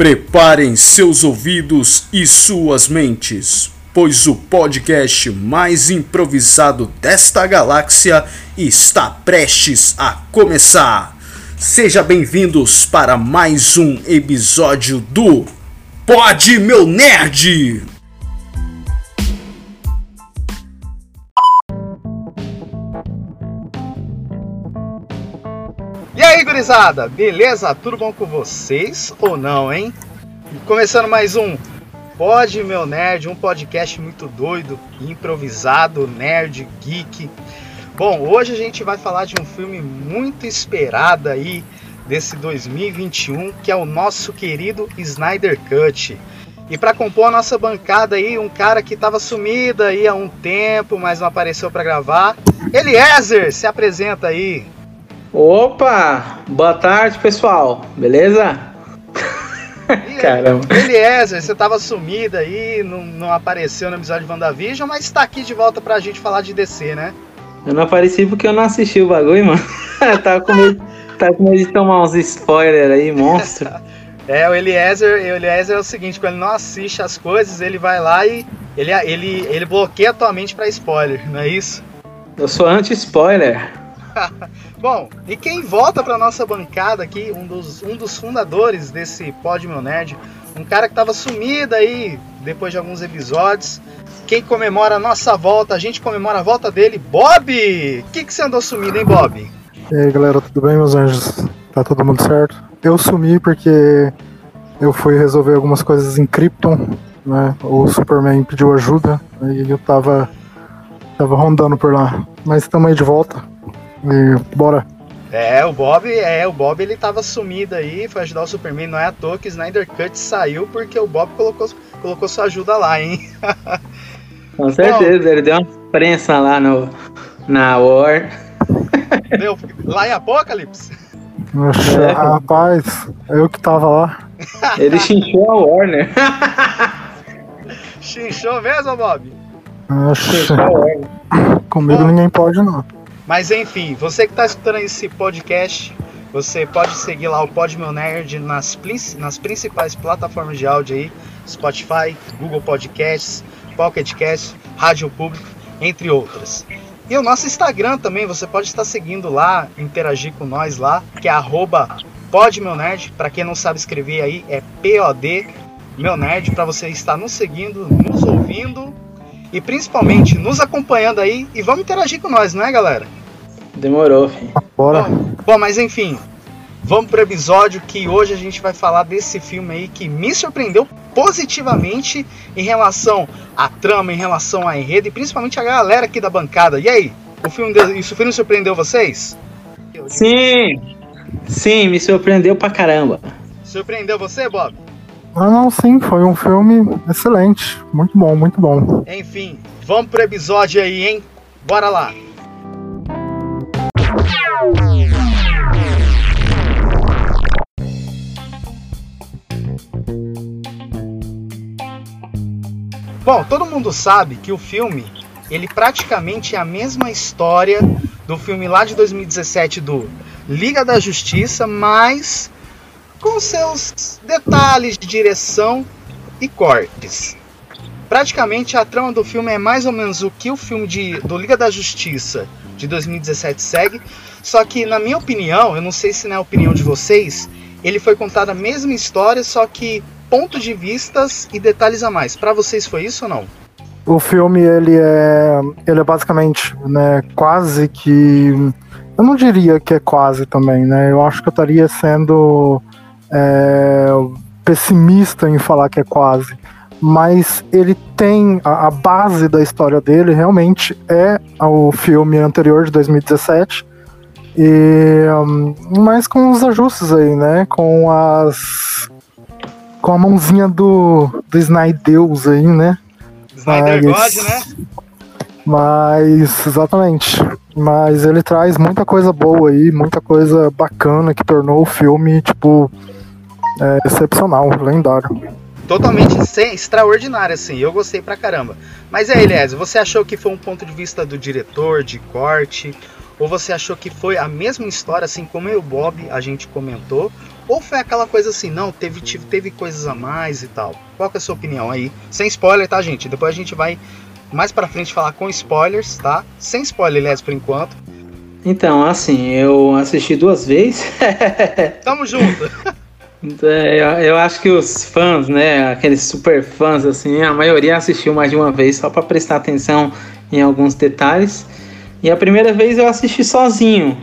Preparem seus ouvidos e suas mentes, pois o podcast mais improvisado desta galáxia está prestes a começar. Sejam bem-vindos para mais um episódio do Pod Meu Nerd! Gurizada, beleza? Tudo bom com vocês ou não, hein? Começando mais um Pod Meu Nerd, um podcast muito doido, improvisado, nerd, geek. Bom, hoje a gente vai falar de um filme muito esperado aí desse 2021, que é o nosso querido Snyder Cut. E para compor a nossa bancada aí, um cara que estava sumido aí há um tempo, mas não apareceu para gravar. Eliezer, se apresenta aí. Opa! Boa tarde, pessoal. Beleza? Caramba. Eliezer, você tava sumido aí, não, não apareceu no episódio de WandaVision, mas está aqui de volta pra gente falar de DC, né? Eu não apareci porque eu não assisti o bagulho, mano. tava, com medo, tava com medo de tomar uns spoilers aí, monstro. é, o Eliezer, o Eliezer é o seguinte, quando ele não assiste as coisas, ele vai lá e ele, ele, ele bloqueia a tua mente pra spoiler, não é isso? Eu sou anti-spoiler. Bom, e quem volta para nossa bancada aqui, um dos, um dos fundadores desse Pod Meu Nerd, um cara que estava sumido aí depois de alguns episódios. Quem comemora a nossa volta, a gente comemora a volta dele, Bob! O que, que você andou sumido, hein, Bob? E aí, galera, tudo bem, meus anjos? Tá todo mundo certo? Eu sumi porque eu fui resolver algumas coisas em Krypton, né? O Superman pediu ajuda e eu tava, tava rondando por lá. Mas estamos aí de volta. E bora. É, o Bob, é, o Bob ele tava sumido aí, foi ajudar o Superman, não é à toa que o Snyder Cut saiu porque o Bob colocou, colocou sua ajuda lá, hein? Com certeza, Bom, ele deu uma prensa lá no, na War. Deu, lá em Apocalipse? Oxe, é. rapaz, eu que tava lá. Ele chinchou a Warner. Chinchou mesmo, Bob? Oxe, comigo Bom, ninguém pode não. Mas enfim, você que está escutando esse podcast, você pode seguir lá o Pod Meu Nerd nas, nas principais plataformas de áudio aí, Spotify, Google Podcasts, Pocket Cast, Rádio Público, entre outras. E o nosso Instagram também, você pode estar seguindo lá, interagir com nós lá, que é arroba podmeunerd, para quem não sabe escrever aí, é POD meu nerd, para você estar nos seguindo, nos ouvindo e principalmente nos acompanhando aí e vamos interagir com nós, não é, galera? Demorou, filho. Bora. Bom, bom, mas enfim, vamos pro episódio que hoje a gente vai falar desse filme aí que me surpreendeu positivamente em relação à trama, em relação à enredo e principalmente a galera aqui da bancada. E aí, o filme, isso filme surpreendeu vocês? Sim, sim, me surpreendeu pra caramba. Surpreendeu você, Bob? Ah, não, sim, foi um filme excelente. Muito bom, muito bom. Enfim, vamos pro episódio aí, hein? Bora lá! Bom, todo mundo sabe que o filme ele praticamente é a mesma história do filme lá de 2017 do Liga da Justiça, mas com seus detalhes de direção e cortes. Praticamente a trama do filme é mais ou menos o que o filme de, do Liga da Justiça de 2017 segue, só que na minha opinião, eu não sei se na é opinião de vocês, ele foi contado a mesma história, só que ponto de vistas e detalhes a mais. Para vocês foi isso ou não? O filme ele é ele é basicamente, né, quase que eu não diria que é quase também, né? Eu acho que eu estaria sendo é, pessimista em falar que é quase, mas ele tem a, a, base da história dele realmente é o filme anterior de 2017 e um, mas com os ajustes aí, né? Com as com a mãozinha do, do Snydeus aí, né? Snyder mas, God, né? Mas, exatamente. Mas ele traz muita coisa boa aí, muita coisa bacana que tornou o filme, tipo, é, excepcional, lendário. Totalmente extraordinário, assim. Eu gostei pra caramba. Mas aí, Elias, você achou que foi um ponto de vista do diretor, de corte? Ou você achou que foi a mesma história, assim como eu e o Bob a gente comentou? Ou foi aquela coisa assim, não, teve, teve, teve coisas a mais e tal? Qual que é a sua opinião aí? Sem spoiler, tá, gente? Depois a gente vai mais pra frente falar com spoilers, tá? Sem spoiler, aliás, por enquanto. Então, assim, eu assisti duas vezes. Tamo junto. É, eu acho que os fãs, né, aqueles super fãs, assim, a maioria assistiu mais de uma vez só para prestar atenção em alguns detalhes. E a primeira vez eu assisti sozinho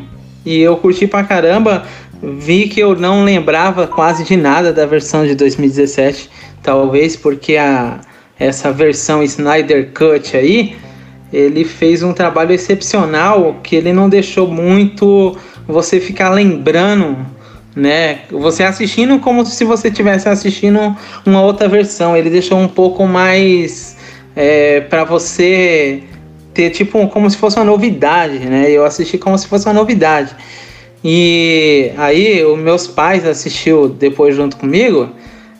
e eu curti pra caramba. Vi que eu não lembrava quase de nada da versão de 2017, talvez porque a, essa versão Snyder Cut aí, ele fez um trabalho excepcional que ele não deixou muito você ficar lembrando né? Você assistindo como se você estivesse assistindo uma outra versão. Ele deixou um pouco mais é, para você ter tipo como se fosse uma novidade, né? Eu assisti como se fosse uma novidade. E aí os meus pais assistiu depois junto comigo.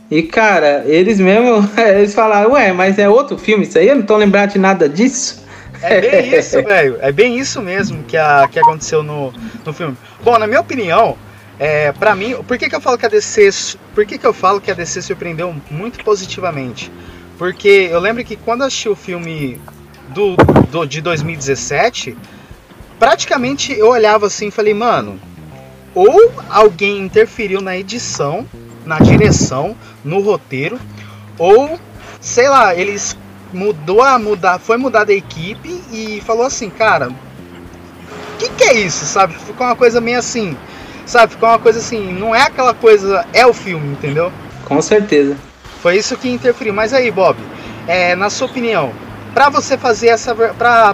E cara, eles mesmo eles falaram, ué, mas é outro filme isso aí? Eu não tô lembrado de nada disso. É bem isso, velho. É bem isso mesmo que, a, que aconteceu no, no filme. Bom, na minha opinião, é, para mim, por que, que eu falo que a DC, por que, que eu falo que a DC surpreendeu muito positivamente? Porque eu lembro que quando eu assisti o filme do, do de 2017, praticamente eu olhava assim e falei, mano, ou alguém interferiu na edição, na direção, no roteiro, ou sei lá, eles mudou a mudar, foi mudar a equipe e falou assim, cara, o que, que é isso, sabe? Ficou uma coisa meio assim, Sabe, ficou uma coisa assim, não é aquela coisa, é o filme, entendeu? Com certeza. Foi isso que interferiu. Mas aí, Bob, é, na sua opinião, para você fazer essa. Pra,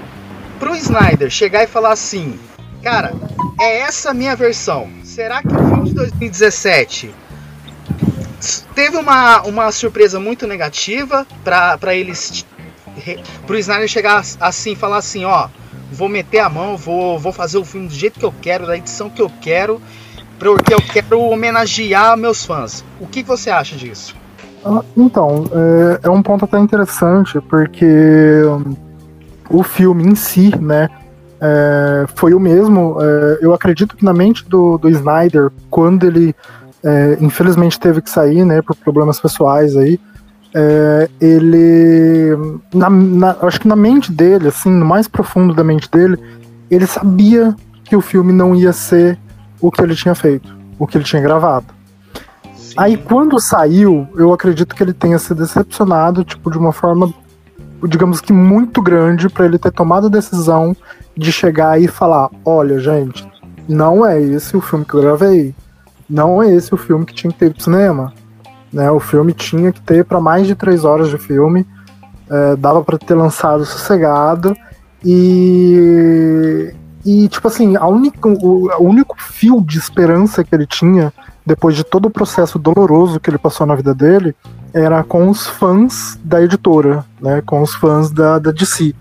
pro Snyder chegar e falar assim, cara, é essa a minha versão. Será que o filme de 2017 teve uma, uma surpresa muito negativa para eles. Pro Snyder chegar assim e falar assim, ó, vou meter a mão, vou, vou fazer o filme do jeito que eu quero, da edição que eu quero porque eu quero homenagear meus fãs. O que você acha disso? Ah, então, é, é, um ponto até interessante, porque um, o filme em si, né, é, foi o mesmo. É, eu acredito que na mente do, do Snyder, quando ele é, infelizmente teve que sair, né, por problemas pessoais aí, é, ele, na, na, acho que na mente dele, assim, no mais profundo da mente dele, ele sabia que o filme não ia ser o que ele tinha feito, o que ele tinha gravado. Sim. Aí quando saiu, eu acredito que ele tenha se decepcionado, tipo, de uma forma, digamos que muito grande, para ele ter tomado a decisão de chegar e falar: olha, gente, não é esse o filme que eu gravei. Não é esse o filme que tinha que ter pro cinema. Né, o filme tinha que ter para mais de três horas de filme. É, dava para ter lançado sossegado. E, e, tipo assim, a única, o, o único fio de esperança que ele tinha, depois de todo o processo doloroso que ele passou na vida dele, era com os fãs da editora, né? Com os fãs da, da DC.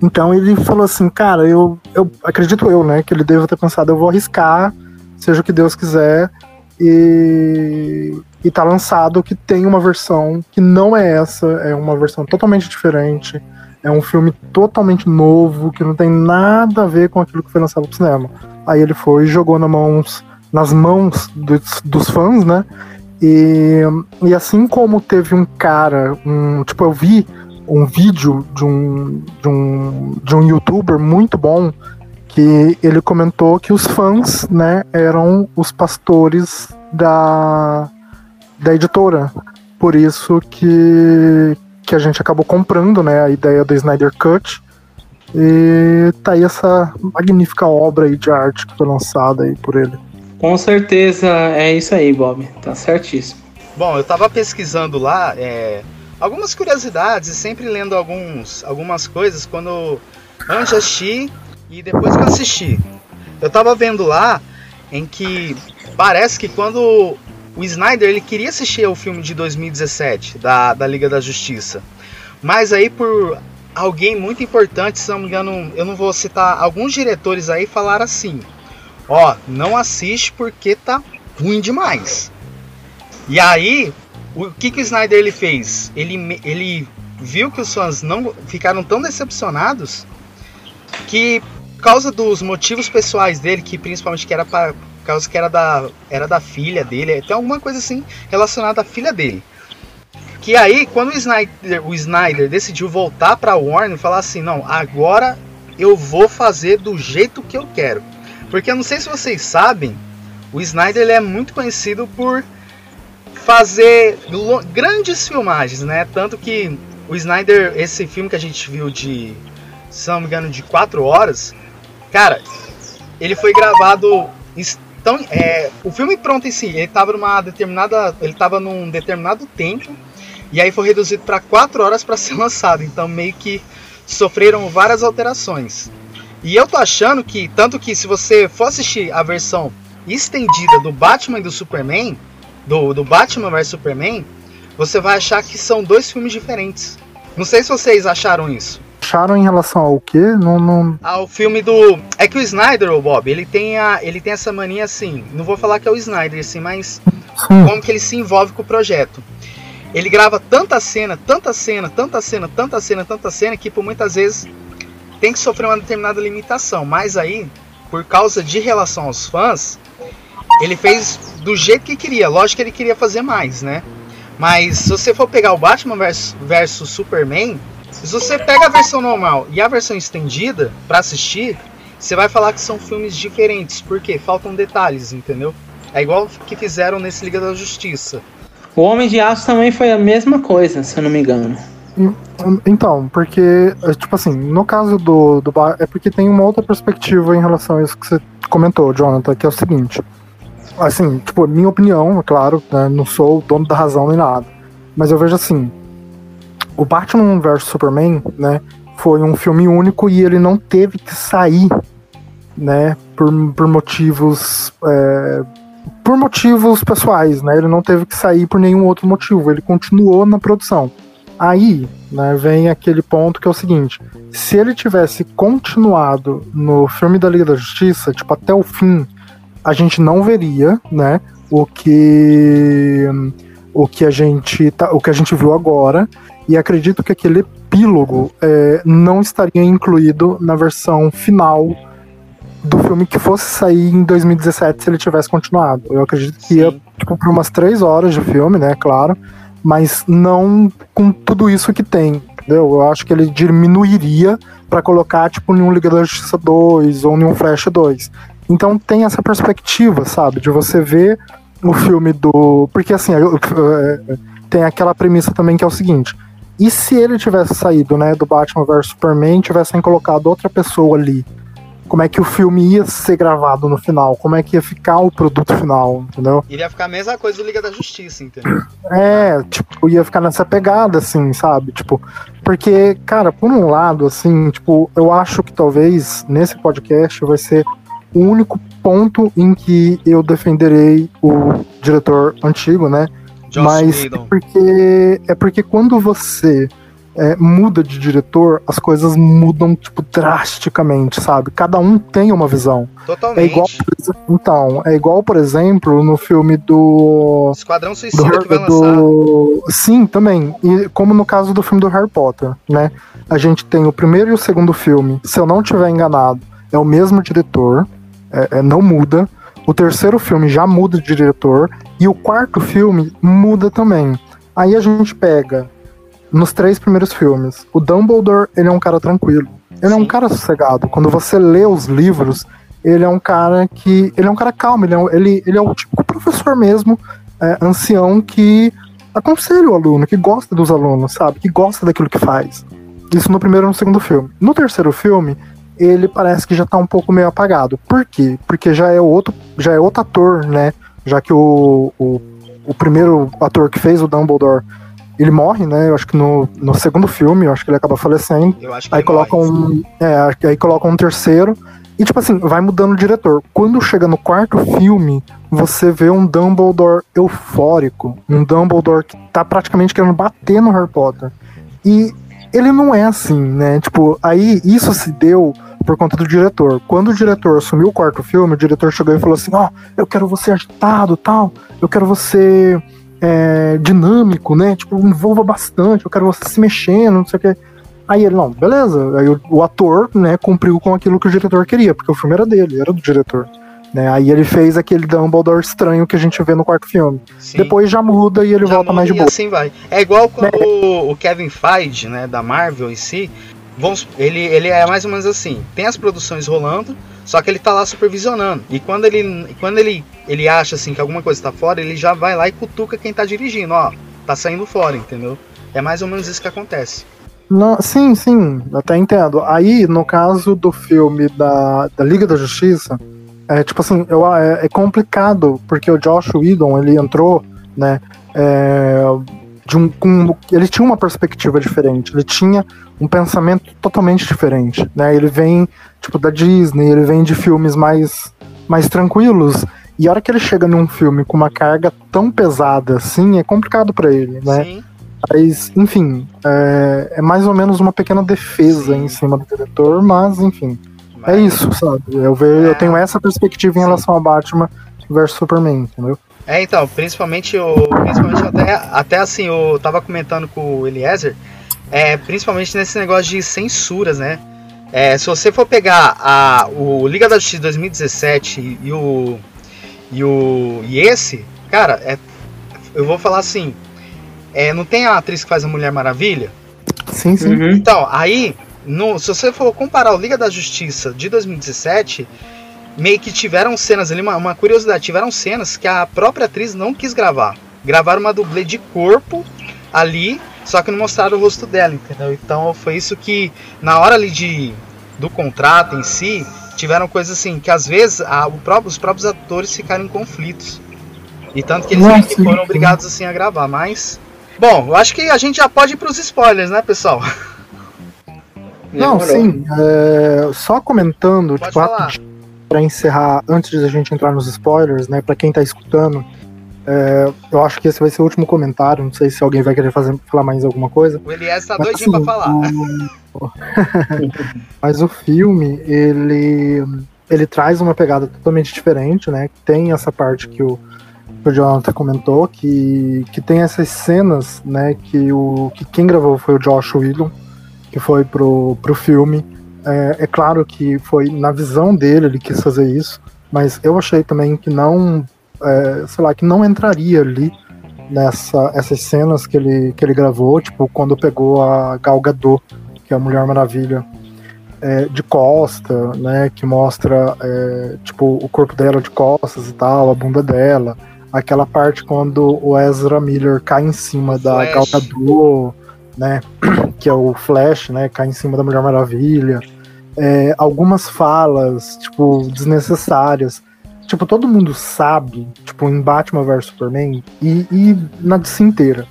Então ele falou assim, cara, eu, eu acredito eu, né? Que ele deva ter pensado, eu vou arriscar, seja o que Deus quiser, e, e tá lançado que tem uma versão que não é essa, é uma versão totalmente diferente é um filme totalmente novo, que não tem nada a ver com aquilo que foi lançado pro cinema. Aí ele foi e jogou na mãos, nas mãos dos, dos fãs, né? E, e assim como teve um cara, um, tipo, eu vi um vídeo de um, de um, de um youtuber muito bom que ele comentou que os fãs, né, eram os pastores da, da editora. Por isso que, que a gente acabou comprando, né, a ideia do Snyder Cut. E tá aí essa magnífica obra aí de arte que foi lançada aí por ele. Com certeza é isso aí, Bob. Tá certíssimo. Bom, eu tava pesquisando lá é, algumas curiosidades e sempre lendo alguns, algumas coisas quando antes de assistir e depois que eu assisti. Eu tava vendo lá em que parece que quando o Snyder ele queria assistir ao filme de 2017 da, da Liga da Justiça, mas aí por alguém muito importante, se não me engano, eu não vou citar alguns diretores aí falaram assim: ó, não assiste porque tá ruim demais. E aí, o que que o Snyder ele fez? Ele, ele viu que os fãs não ficaram tão decepcionados que por causa dos motivos pessoais dele, que principalmente que era para causa que era da, era da filha dele, tem alguma coisa assim relacionada à filha dele. Que aí, quando o Snyder, o Snyder decidiu voltar para Warner e falar assim, não, agora eu vou fazer do jeito que eu quero. Porque eu não sei se vocês sabem, o Snyder ele é muito conhecido por fazer grandes filmagens, né? Tanto que o Snyder, esse filme que a gente viu de, se não me engano, de 4 horas, cara, ele foi gravado então, é, o filme pronto em si, ele estava numa determinada, ele tava num determinado tempo e aí foi reduzido para 4 horas para ser lançado. Então meio que sofreram várias alterações. E eu tô achando que tanto que se você for assistir a versão estendida do Batman e do Superman, do, do Batman vs Superman, você vai achar que são dois filmes diferentes. Não sei se vocês acharam isso. Acharam em relação ao quê? Não, não... Ao filme do. É que o Snyder, o Bob, ele tem, a, ele tem essa mania assim. Não vou falar que é o Snyder, assim, mas Sim. como que ele se envolve com o projeto. Ele grava tanta cena, tanta cena, tanta cena, tanta cena, tanta cena, que por muitas vezes tem que sofrer uma determinada limitação. Mas aí, por causa de relação aos fãs, ele fez do jeito que queria. Lógico que ele queria fazer mais, né? Mas se você for pegar o Batman versus, versus Superman, se você pega a versão normal e a versão estendida para assistir, você vai falar que são filmes diferentes, porque faltam detalhes, entendeu? É igual que fizeram nesse Liga da Justiça. O Homem de Aço também foi a mesma coisa, se eu não me engano. Então, porque, é, tipo assim, no caso do, do é porque tem uma outra perspectiva em relação a isso que você comentou, Jonathan, que é o seguinte assim, tipo, minha opinião, é claro, né, não sou o dono da razão nem nada. Mas eu vejo assim, o Batman vs Superman, né, foi um filme único e ele não teve que sair, né, por, por motivos é, por motivos pessoais, né, ele não teve que sair por nenhum outro motivo, ele continuou na produção. Aí, né, vem aquele ponto que é o seguinte: se ele tivesse continuado no filme da Liga da Justiça, tipo, até o fim, a gente não veria, né, o que o que a gente tá, o que a gente viu agora e acredito que aquele epílogo é, não estaria incluído na versão final do filme que fosse sair em 2017 se ele tivesse continuado. Eu acredito que ia tipo, por umas três horas de filme, né, claro, mas não com tudo isso que tem, entendeu? Eu acho que ele diminuiria para colocar tipo em um Liga da Justiça 2 ou em um Flash 2. Então tem essa perspectiva, sabe? De você ver o filme do. Porque assim, tem aquela premissa também que é o seguinte. E se ele tivesse saído, né, do Batman vs Superman, tivessem colocado outra pessoa ali, como é que o filme ia ser gravado no final? Como é que ia ficar o produto final, entendeu? Iria ficar a mesma coisa do Liga da Justiça, entendeu? É, tipo, ia ficar nessa pegada, assim, sabe? Tipo, porque, cara, por um lado, assim, tipo, eu acho que talvez nesse podcast vai ser o único ponto em que eu defenderei o diretor antigo, né? Joss Mas é porque, é porque quando você é, muda de diretor, as coisas mudam, tipo, drasticamente, sabe? Cada um tem uma visão. Totalmente. É igual, então, é igual, por exemplo, no filme do. Esquadrão Suicida do, que vai do, Sim, também. E como no caso do filme do Harry Potter, né? A gente tem o primeiro e o segundo filme, se eu não tiver enganado, é o mesmo diretor é, é, não muda. O terceiro filme já muda de diretor. E o quarto filme muda também. Aí a gente pega nos três primeiros filmes. O Dumbledore, ele é um cara tranquilo. Ele Sim. é um cara sossegado. Quando você lê os livros, ele é um cara que. Ele é um cara calmo, ele é, um, ele, ele é o tipo professor mesmo, é, ancião, que aconselha o aluno, que gosta dos alunos, sabe? Que gosta daquilo que faz. Isso no primeiro e no segundo filme. No terceiro filme, ele parece que já tá um pouco meio apagado. Por quê? Porque já é outro, já é outro ator, né? Já que o, o, o primeiro ator que fez o Dumbledore ele morre, né? Eu acho que no, no segundo filme, eu acho que ele acaba falecendo. aí colocam um, é, aí colocam um terceiro. E tipo assim, vai mudando o diretor. Quando chega no quarto filme, você vê um Dumbledore eufórico, um Dumbledore que tá praticamente querendo bater no Harry Potter. E ele não é assim, né? Tipo, aí isso se deu por conta do diretor. Quando o diretor assumiu o quarto filme, o diretor chegou e falou assim: Ó, oh, eu quero você agitado tal, eu quero você é, dinâmico, né? Tipo, envolva bastante, eu quero você se mexendo, não sei o que. Aí ele, não, beleza. Aí o, o, ator, né, cumpriu com aquilo que o diretor queria, porque o filme era dele, era do diretor. Né? Aí ele fez aquele Dumbledore estranho que a gente vê no quarto filme. Sim. Depois já muda e ele Já volta mais de e boa. assim vai. É igual quando o Kevin Feige, né, da Marvel em si, vamos, ele, ele é mais ou menos assim. Tem as produções rolando, só que ele tá lá supervisionando. E quando ele, quando ele, ele acha assim que alguma coisa tá fora, ele já vai lá e cutuca quem tá dirigindo, ó, tá saindo fora, entendeu? É mais ou menos isso que acontece. Não, sim, sim, até entendo. Aí, no caso do filme da, da Liga da Justiça, é tipo assim, eu, é, é complicado, porque o Josh Whedon, ele entrou, né, é, de um, ele tinha uma perspectiva diferente, ele tinha um pensamento totalmente diferente, né, ele vem, tipo, da Disney, ele vem de filmes mais, mais tranquilos, e a hora que ele chega num filme com uma carga tão pesada assim, é complicado pra ele, né, Sim. mas, enfim, é, é mais ou menos uma pequena defesa Sim. em cima do diretor, mas, enfim, é mas- isso, sabe? Eu, vejo, É. eu tenho essa perspectiva em Sim. relação a Batman versus Superman, entendeu? É, então, principalmente o. Principalmente até, até assim, eu tava comentando com o Eliezer, é, principalmente nesse negócio de censuras, né? É, se você for pegar a, o Liga da Justiça 2017 e o. E o. E esse, cara, é, eu vou falar assim. É, não tem a atriz que faz a Mulher Maravilha? Sim, sim. Uhum. Então, aí, no- se você for comparar o Liga da Justiça de 2017, meio que tiveram cenas ali, uma, uma curiosidade, tiveram cenas que a própria atriz não quis gravar. Gravaram uma dublê de corpo ali, só que não mostraram o rosto dela, entendeu? Então foi isso que, na hora ali de, do contrato em si, tiveram coisas assim, que às vezes a- o próprio- os próprios atores ficaram em conflitos. E tanto que eles que Nossa, foram obrigados assim a gravar, mas... Bom, eu acho que a gente já pode ir pros spoilers, né, pessoal? Não, Demorou. sim. é, só comentando, Pode tipo, falar. Pra encerrar, antes de a gente entrar nos spoilers, né, pra quem tá escutando, é, eu acho que esse vai ser o último comentário, não sei se alguém vai querer fazer, falar mais alguma coisa. O Elias tá Mas, doidinho assim, pra falar. o- Mas o filme, ele, ele traz uma pegada totalmente diferente, né? Tem essa parte que o, que o Jonathan comentou, que, que tem essas cenas, né? Que, o, que quem gravou foi o Josh Whedon, que foi pro, pro filme. É, é claro que foi na visão dele, ele quis fazer isso, mas eu achei também que não, é, sei lá, que não entraria ali nessa essas cenas que ele, que ele gravou, tipo, quando pegou a Gal Gadot, que é a Mulher Maravilha, é, de costa, né, que mostra, é, tipo, o corpo dela de costas e tal, a bunda dela, aquela parte quando o Ezra Miller cai em cima da Flash. Gal Gadot, né, que é o Flash, né, cai em cima da Mulher Maravilha, é, algumas falas, tipo, desnecessárias, tipo, todo mundo sabe, tipo, em Batman vs Superman e, e na DC inteira,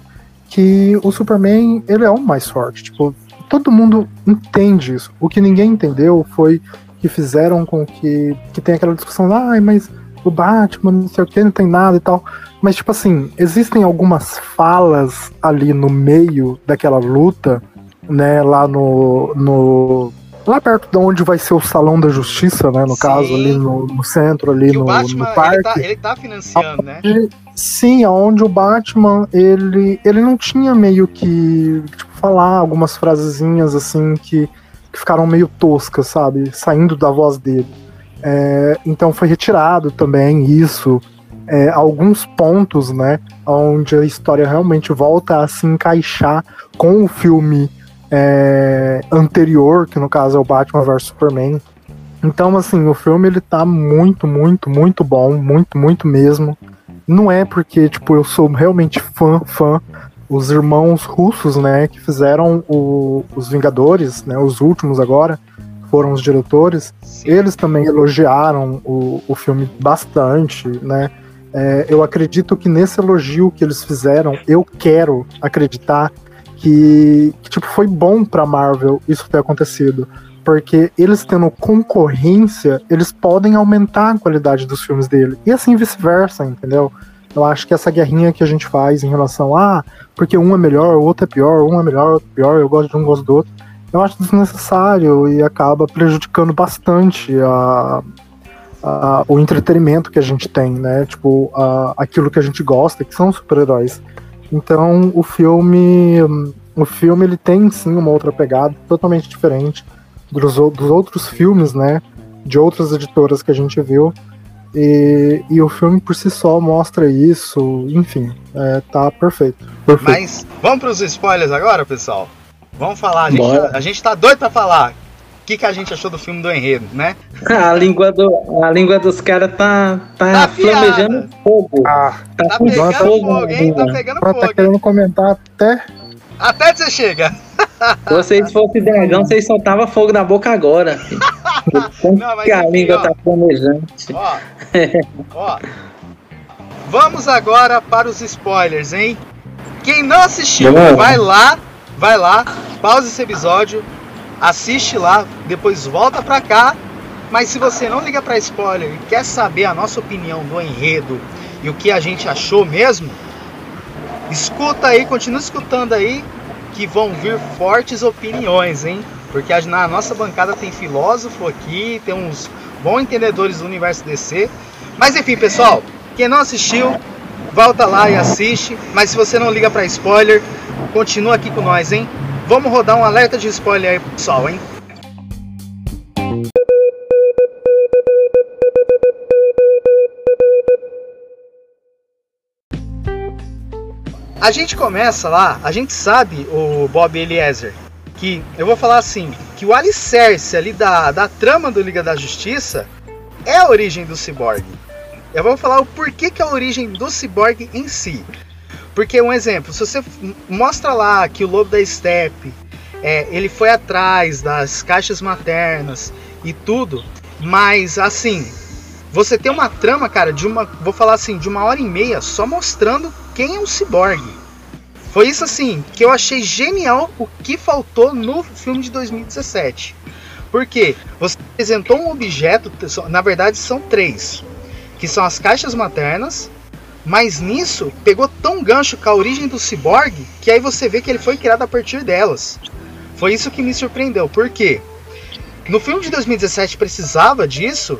que o Superman, ele é o mais forte, tipo, todo mundo entende isso. O que ninguém entendeu foi que fizeram com que, que tem aquela discussão, ai, mas o Batman, não sei o que, não tem nada e tal. Mas, tipo assim, existem algumas falas ali no meio daquela luta, né, lá no. no lá perto de onde vai ser o Salão da Justiça, né, no Sim. caso, ali no, no centro, ali no, o Batman, no parque. ele tá, ele tá financiando, né? Sim, onde o Batman, ele, ele não tinha meio que, tipo, falar algumas frasezinhas assim que, que ficaram meio toscas, sabe? Saindo da voz dele. É, então foi retirado também isso. É, alguns pontos, né? Onde a história realmente volta a se encaixar com o filme é, anterior, que no caso é o Batman vs Superman. Então, assim, o filme ele tá muito, muito, muito bom, muito, muito mesmo. Não é porque, tipo, eu sou realmente fã, fã. Os irmãos russos, né, que fizeram o- os Vingadores, né, os últimos agora, foram os diretores. Sim. Eles também elogiaram o, o filme bastante, né? É, eu acredito que nesse elogio que eles fizeram, eu quero acreditar que, que, tipo, foi bom pra Marvel isso ter acontecido. Porque eles tendo concorrência, eles podem aumentar a qualidade dos filmes dele. E assim vice-versa, entendeu? Eu acho que essa guerrinha que a gente faz em relação a, ah, porque um é melhor, o outro é pior, um é melhor, o outro é pior, eu gosto de um, gosto do outro, eu acho desnecessário e acaba prejudicando bastante a, a- o entretenimento que a gente tem, né? Tipo, a- aquilo que a gente gosta, que são super-heróis. Então, o filme, o filme ele tem sim uma outra pegada totalmente diferente dos, dos outros filmes, né? De outras editoras que a gente viu. E, e o filme por si só mostra isso, enfim, é, tá perfeito. perfeito. Mas vamos para os spoilers agora, pessoal? Vamos falar, a gente, tá, a gente tá doido pra falar. O que, que a gente achou do filme do enredo, né? a, língua do, a língua dos caras tá, tá, Tá flamejando fogo. Ah, Tá, Tá pegando fogo hein? Tá pegando tá fogo. hein? querendo comentar até. Até que você chega. Se vocês fossem dragão, vocês soltavam fogo na boca agora. Não, mas que a enfim, língua ó. tá flamejante. Ó, ó. Vamos agora para os spoilers, hein? Quem não assistiu, vai lá, vai lá, pausa esse episódio, assiste lá, depois volta pra cá. Mas se você não liga pra spoiler e quer saber a nossa opinião do enredo e o que a gente achou mesmo, escuta aí, continua escutando aí, que vão vir fortes opiniões, hein? Porque na nossa bancada tem filósofo aqui, tem uns bons entendedores do universo DC. Mas enfim, pessoal, quem não assistiu, volta lá e assiste. Mas se você não liga pra spoiler, continua aqui com nós, hein? Vamos rodar um alerta de spoiler aí, pessoal, hein? A gente começa lá, a gente sabe, o Bob Eliezer, que eu vou falar assim, que o alicerce ali da, da trama do Liga da Justiça é a origem do Cyborg. Eu vou falar o porquê que é a origem do Cyborg em si. Porque um exemplo, se você mostra lá que o Lobo da Steppe, é, ele foi atrás das caixas maternas e tudo, mas assim, você tem uma trama, cara, de uma, vou falar assim, de uma hora e meia só mostrando quem é o Cyborg. Foi isso assim que eu achei genial o que faltou no filme de 2017. Porque você apresentou um objeto, na verdade são três, que são as caixas maternas, mas nisso pegou tão gancho com a origem do Cyborg que aí você vê que ele foi criado a partir delas. Foi isso que me surpreendeu, porque no filme de 2017 precisava disso,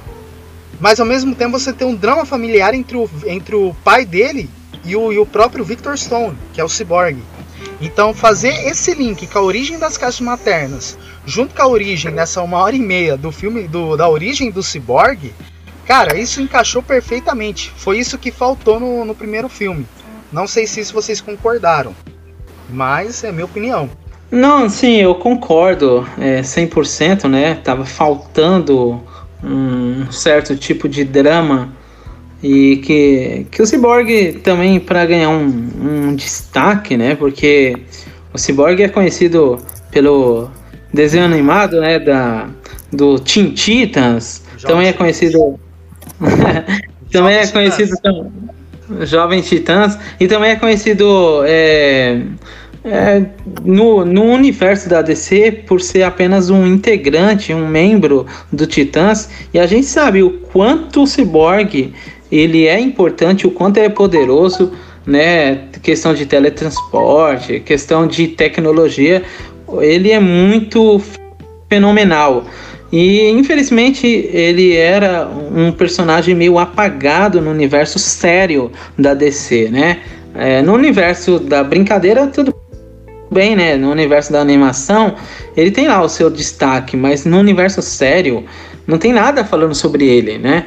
mas ao mesmo tempo você tem um drama familiar entre o, entre o pai dele e o, e o próprio Victor Stone, que é o Cyborg. Então fazer esse link com a origem das caixas maternas, junto com a origem nessa uma hora e meia do filme do, da origem do Cyborg, cara, isso encaixou perfeitamente. Foi isso que faltou no, no primeiro filme. Não sei se vocês concordaram, mas é minha opinião. Não, sim, eu concordo é, 100%, né? Tava faltando um certo tipo de drama e que, que o Cyborg também para ganhar um, um destaque, né? Porque o Cyborg é conhecido pelo desenho animado, né? Da, do Teen Titans, também é conhecido... também é conhecido... Jovem Titãs e também é conhecido é, é, no, no universo da DC por ser apenas um integrante, um membro do Titãs. E a gente sabe o quanto o Cyborg ele é importante, o quanto ele é poderoso, né? Questão de teletransporte, questão de tecnologia, ele é muito fenomenal. E infelizmente ele era um personagem meio apagado no universo sério da DC, né? É, no universo da brincadeira, tudo bem, né? No universo da animação, ele tem lá o seu destaque, mas no universo sério, não tem nada falando sobre ele, né?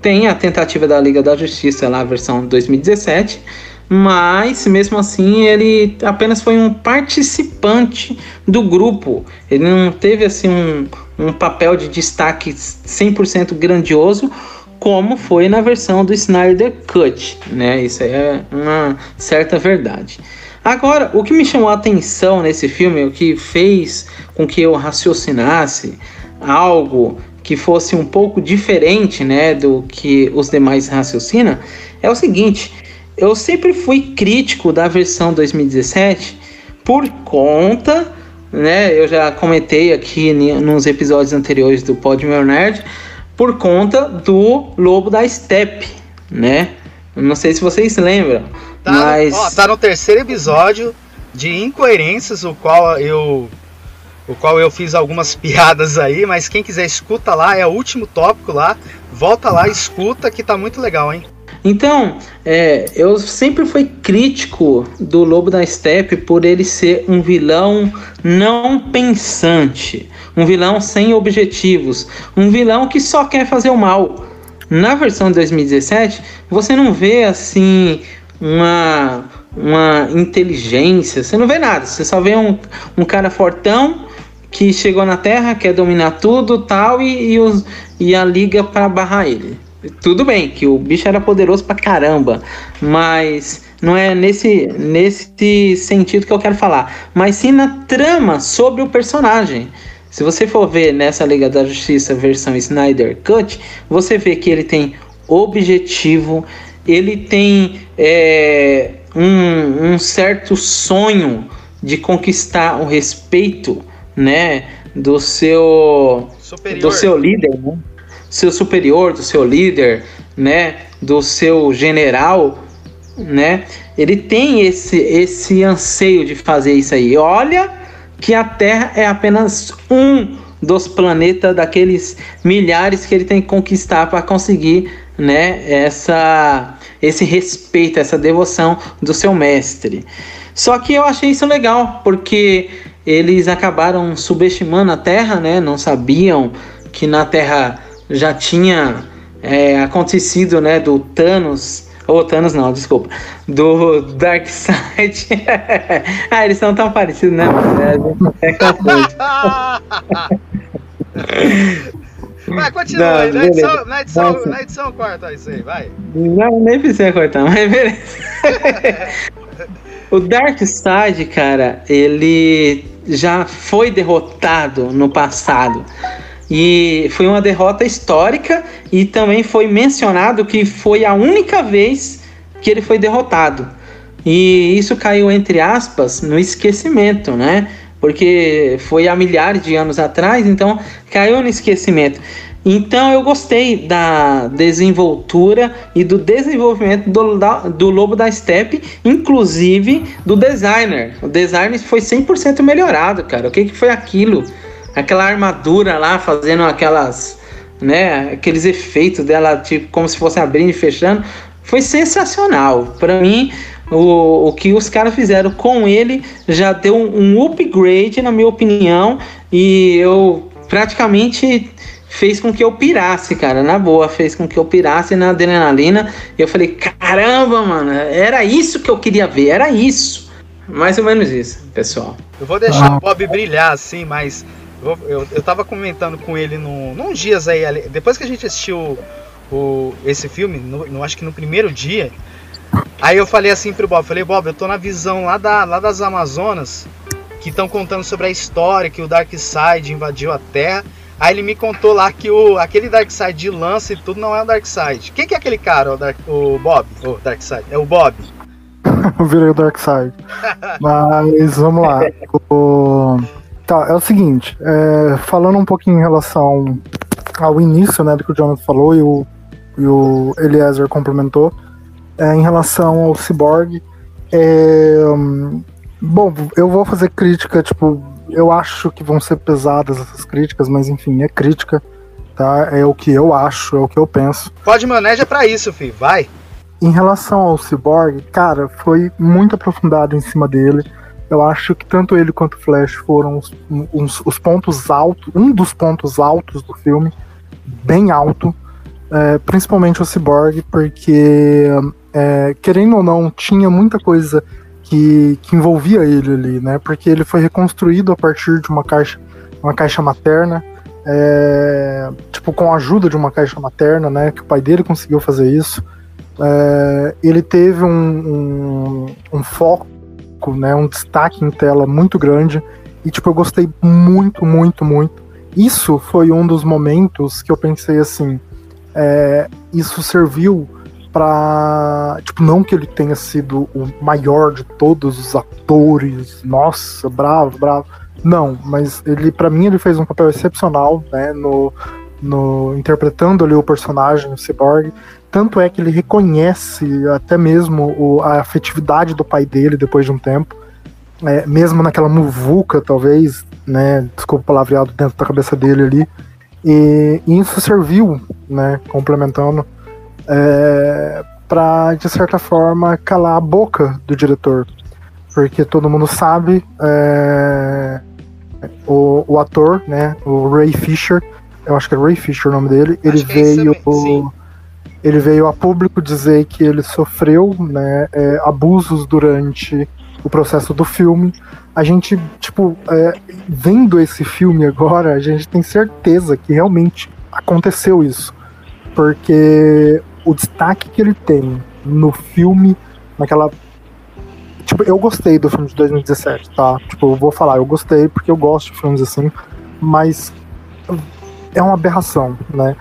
Tem a tentativa da Liga da Justiça lá, versão 2017, mas mesmo assim ele apenas foi um participante do grupo. Ele não teve assim um, um papel de destaque 100% grandioso como foi na versão do Snyder Cut, né? Isso é uma certa verdade. Agora, o que me chamou a atenção nesse filme, o que fez com que eu raciocinasse algo que fosse um pouco diferente, né, do que os demais raciocinam, é o seguinte: eu sempre fui crítico da versão 2017 por conta, né, eu já comentei aqui nos episódios anteriores do Pod Meu Nerd, por conta do Lobo da Steppe, né? Não sei se vocês lembram, Tá, mas ó, tá no terceiro episódio de incoerências, o qual eu o qual eu fiz algumas piadas aí, mas quem quiser escuta lá, é o último tópico lá. Volta lá, escuta que tá muito legal, hein? Então, é, eu sempre fui crítico do Lobo da Steppe por ele ser um vilão não pensante, um vilão sem objetivos, um vilão que só quer fazer o mal. Na versão de 2017, você não vê assim uma, uma inteligência, você não vê nada, você só vê um, um cara fortão que chegou na Terra, quer dominar tudo tal, e, e, os, e a liga para barrar ele. Tudo bem que o bicho era poderoso pra caramba, mas não é nesse, nesse sentido que eu quero falar, mas sim na trama sobre o personagem. Se você for ver nessa Liga da Justiça versão Snyder Cut, você vê que ele tem objetivo, ele tem é, um, um certo sonho de conquistar o respeito, né, do seu superior. do seu líder, né? Seu superior, do seu líder, né, do seu general, né? Ele tem esse esse anseio de fazer isso aí. Olha que a Terra é apenas um dos planetas daqueles milhares que ele tem que conquistar para conseguir, né, essa esse respeito, essa devoção do seu mestre. Só que eu achei isso legal, porque eles acabaram subestimando a Terra, né? Não sabiam que na Terra já tinha é, acontecido, né, do Thanos, ou Thanos não, desculpa, do Darkseid. ah, eles são tão parecidos, né? É, é Vai, continua não, aí. Na edição, na, edição, na edição corta isso aí, vai. Não, nem precisa cortar, mas beleza. o Darkseid, cara, ele já foi derrotado no passado. E foi uma derrota histórica e também foi mencionado que foi a única vez que ele foi derrotado. E isso caiu, entre aspas, no esquecimento, né? Porque foi há milhares de anos atrás, então caiu no esquecimento. Então eu gostei da desenvoltura e do desenvolvimento do, do Lobo da Steppe, inclusive do designer. O design foi 100% melhorado, cara. O que, que foi aquilo? Aquela armadura lá fazendo aquelas, né, aqueles efeitos dela, tipo, como se fosse abrindo e fechando, foi sensacional. Para mim, o, o que os caras fizeram com ele já deu um upgrade, na minha opinião, e eu praticamente fez com que eu pirasse, cara, na boa, fez com que eu pirasse na adrenalina. E eu falei, caramba, mano, era isso que eu queria ver, era isso. Mais ou menos isso, pessoal. Eu vou deixar ah. o Bob brilhar assim, mas eu, eu, tava comentando com ele no, num dias aí, depois que a gente assistiu o, esse filme, no, no, acho que no primeiro dia, aí eu falei assim pro Bob, falei, Bob, eu tô na visão lá, da, lá das Amazonas, que estão contando sobre a história que o Darkseid invadiu a Terra. Aí ele me contou lá que o, aquele Darkseid de lança e tudo não é o Darkseid. Quem que é aquele cara, o, Dark, o Bob? O Darkseid? É o Bob. eu virei o Darkseid. Mas vamos lá. O... Tá, é o seguinte, é, falando um pouquinho em relação ao início, né, do que o Jonathan falou e o, e o Eliezer complementou, é, em relação ao Cyborg, é, bom, eu vou fazer crítica, tipo, eu acho que vão ser pesadas essas críticas, mas enfim, é crítica, tá? É o que eu acho, é o que eu penso. Pode maneja para isso, filho, vai. Em relação ao Cyborg, cara, foi muito aprofundado em cima dele. Eu acho que tanto ele quanto o Flash foram os, uns, os pontos altos, um dos pontos altos do filme, bem alto, é, principalmente o Cyborg, porque, é, querendo ou não, tinha muita coisa que, que envolvia ele ali, né? Porque ele foi reconstruído a partir de uma caixa, uma caixa materna, é, tipo, com a ajuda de uma caixa materna, né? Que o pai dele conseguiu fazer isso. É, ele teve um, um, um, foco né? Um destaque em tela muito grande. E, tipo, eu gostei muito, muito, muito. Isso foi um dos momentos que eu pensei assim. É, isso serviu para tipo não que ele tenha sido o maior de todos os atores nossa bravo bravo não mas ele para mim ele fez um papel excepcional né no, no interpretando ali o personagem o cyborg tanto é que ele reconhece até mesmo o, a afetividade do pai dele depois de um tempo. É, mesmo naquela muvuca, talvez, né? Desculpa o palavreado dentro da cabeça dele ali. E, e isso serviu, né? Complementando, é, para de certa forma calar a boca do diretor. Porque todo mundo sabe, é, o, o ator, né? O Ray Fisher, eu acho que é Ray Fisher o nome dele, ele é veio. Ele veio a público dizer que ele sofreu né, é, abusos durante o processo do filme. A gente, tipo, é, vendo esse filme agora, a gente tem certeza que realmente aconteceu isso. Porque o destaque que ele tem no filme, naquela. Tipo, eu gostei do filme de 2017, tá? Tipo, eu vou falar, eu gostei porque eu gosto de filmes assim, mas é uma aberração, né?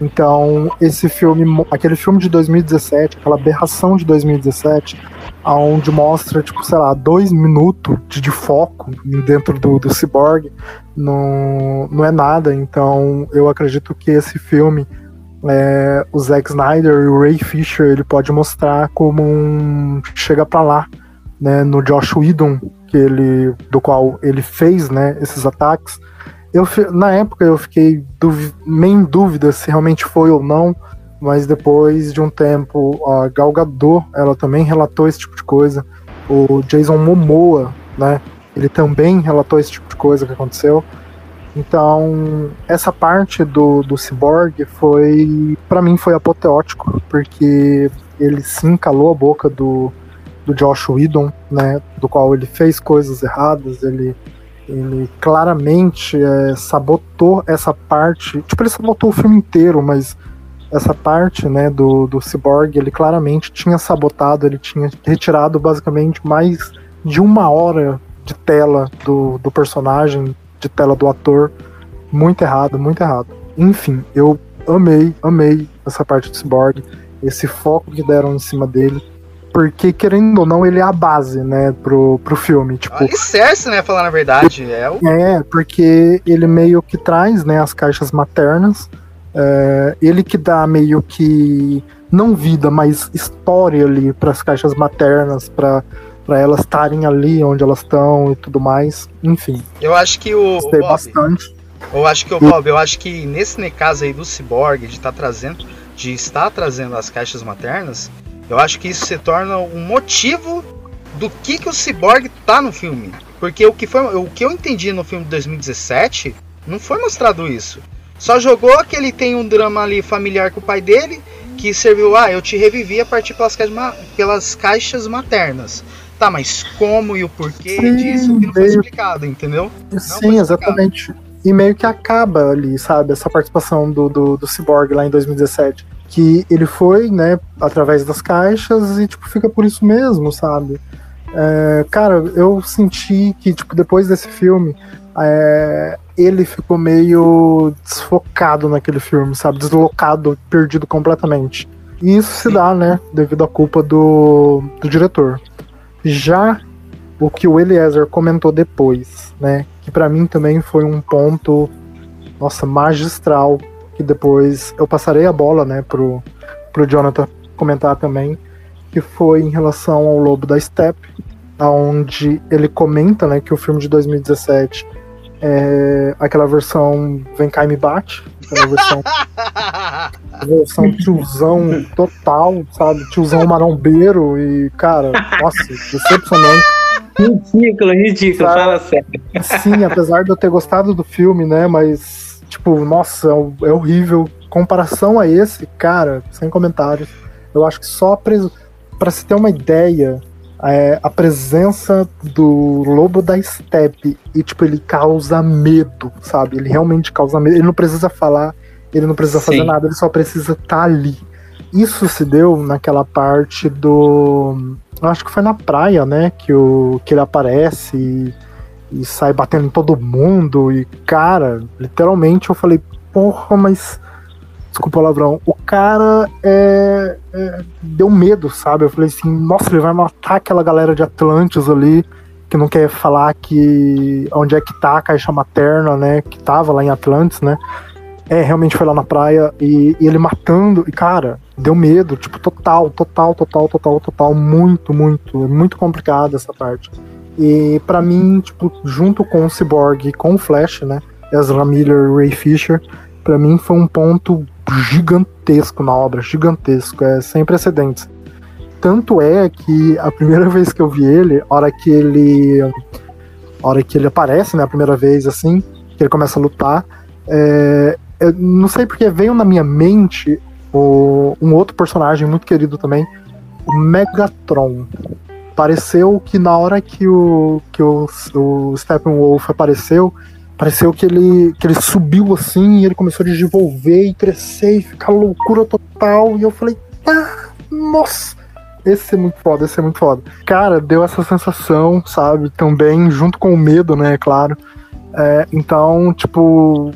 Então, esse filme, aquele filme de 2017, aquela aberração de 2017, onde mostra, tipo, sei lá, dois minutos de, de foco dentro do, do Cyborg, não, não é nada. Então, eu acredito que esse filme, é, o Zack Snyder e o Ray Fisher, ele pode mostrar como um chega para lá, né, no Josh Whedon, que ele, do qual ele fez, né, esses ataques eu, na época eu fiquei meio em dúvida se realmente foi ou não, mas depois de um tempo a Gal Gadot, ela também relatou esse tipo de coisa. O Jason Momoa, né, ele também relatou esse tipo de coisa que aconteceu. Então, essa parte do, do Cyborg foi, para mim, foi apoteótico, porque ele sim calou a boca do, do Josh Whedon, né, do qual ele fez coisas erradas, ele ele claramente é, sabotou essa parte. Tipo, ele sabotou o filme inteiro, mas essa parte, né, do, do Cyborg, ele claramente tinha sabotado, ele tinha retirado basicamente mais de uma hora de tela do, do personagem, de tela do ator. Muito errado, muito errado. Enfim, eu amei, amei essa parte do Cyborg, esse foco que deram em cima dele porque, querendo ou não, ele é a base, né, pro, pro filme. Tipo, Alicerce, né, falar na verdade. É, o... é, porque ele meio que traz, né, as caixas maternas. É, ele que dá meio que, não vida, mas história ali para as caixas maternas, para para elas estarem ali onde elas estão e tudo mais. Enfim. Eu acho que o. Bob, bastante. Eu acho que o Bob, eu acho que nesse caso aí do Cyborg, de estar tá trazendo, de estar trazendo as caixas maternas, eu acho que isso se torna um motivo do que, que o Cyborg tá no filme. Porque o que, foi, o que eu entendi no filme de 2017 não foi mostrado isso. Só jogou que ele tem um drama ali familiar com o pai dele, que serviu, ah, eu te revivi a partir pelas caixas, pelas caixas maternas. Tá, mas como e o porquê Sim, disso que não foi explicado, entendeu? Não Sim, exatamente. E meio que acaba ali, sabe, essa participação do, do, do Cyborg lá em 2017 que ele foi, né, através das caixas e, tipo, fica por isso mesmo, sabe? É, cara, eu senti que, tipo, depois desse filme, é, ele ficou meio desfocado naquele filme, sabe? Deslocado, perdido completamente. E isso se dá, né, devido à culpa do, do diretor. Já o que o Eliezer comentou depois, né, que para mim também foi um ponto, nossa, magistral que depois eu passarei a bola, né, pro, pro Jonathan comentar também, que foi em relação ao Lobo da Steppe, onde ele comenta, né, que o filme de 2017 é aquela versão Vem cá e me bate, aquela versão, versão tiozão total, sabe, tiozão marombeiro e, cara, nossa, decepcionante. Ridículo, ridículo, fala sério. Sim, apesar de eu ter gostado do filme, né, mas Tipo, nossa, é, é horrível. Comparação a esse, cara, sem comentários. Eu acho que só. Pra se ter uma ideia, é, a presença do lobo da steppe e, tipo, ele causa medo, sabe? Ele realmente causa medo. Ele não precisa falar, ele não precisa Sim. fazer nada, ele só precisa estar tá ali. Isso se deu naquela parte do. Eu acho que foi na praia, né? Que, o, que ele aparece e e sai batendo em todo mundo. E, cara, literalmente eu falei, porra, mas. Desculpa o palavrão. O cara é, é, deu medo, sabe? Eu falei assim, nossa, ele vai matar aquela galera de Atlantis ali, que não quer falar que. onde é que tá a caixa materna, né? Que tava lá em Atlantis, né? É, realmente foi lá na praia e, e, ele matando, e cara, deu medo, tipo, total, total, total, total, total, muito, muito, muito complicado essa parte. E para mim, tipo, junto com o Cyborg e com o Flash, né? Ezra Miller Ray Fisher, para mim foi um ponto gigantesco na obra, gigantesco, é sem precedentes. Tanto é que a primeira vez que eu vi ele, hora que ele. Hora que ele aparece, né? A primeira vez, assim, que ele começa a lutar, é, eu não sei porque veio na minha mente o, um outro personagem muito querido também, o Megatron. Pareceu que na hora que o, que o, o Steppenwolf apareceu, pareceu que ele, que ele subiu assim e ele começou a desenvolver e crescer e ficar loucura total. E eu falei, ah, nossa, esse é muito foda, esse é muito foda. Cara, deu essa sensação, sabe? Também, junto com o medo, né? Claro. É, então, tipo,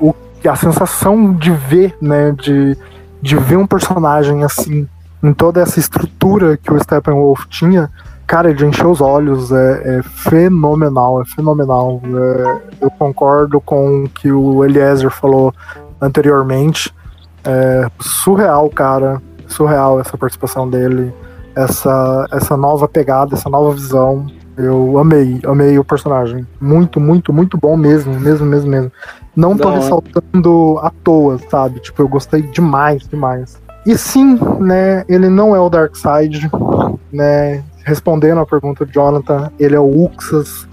o, a sensação de ver, né? De, de ver um personagem assim, em toda essa estrutura que o Steppenwolf tinha, cara, de encher os olhos é, é fenomenal, é fenomenal. É, eu concordo com o que o Eliezer falou anteriormente. É surreal, cara. Surreal essa participação dele, essa, essa nova pegada, essa nova visão. Eu amei, amei o personagem. Muito, muito, muito bom mesmo, mesmo, mesmo, mesmo. Não tô Não. ressaltando à toa, sabe? Tipo, eu gostei demais, demais. E sim, né, ele não é o Darkseid, né? Respondendo a pergunta do Jonathan, ele é o Uxas.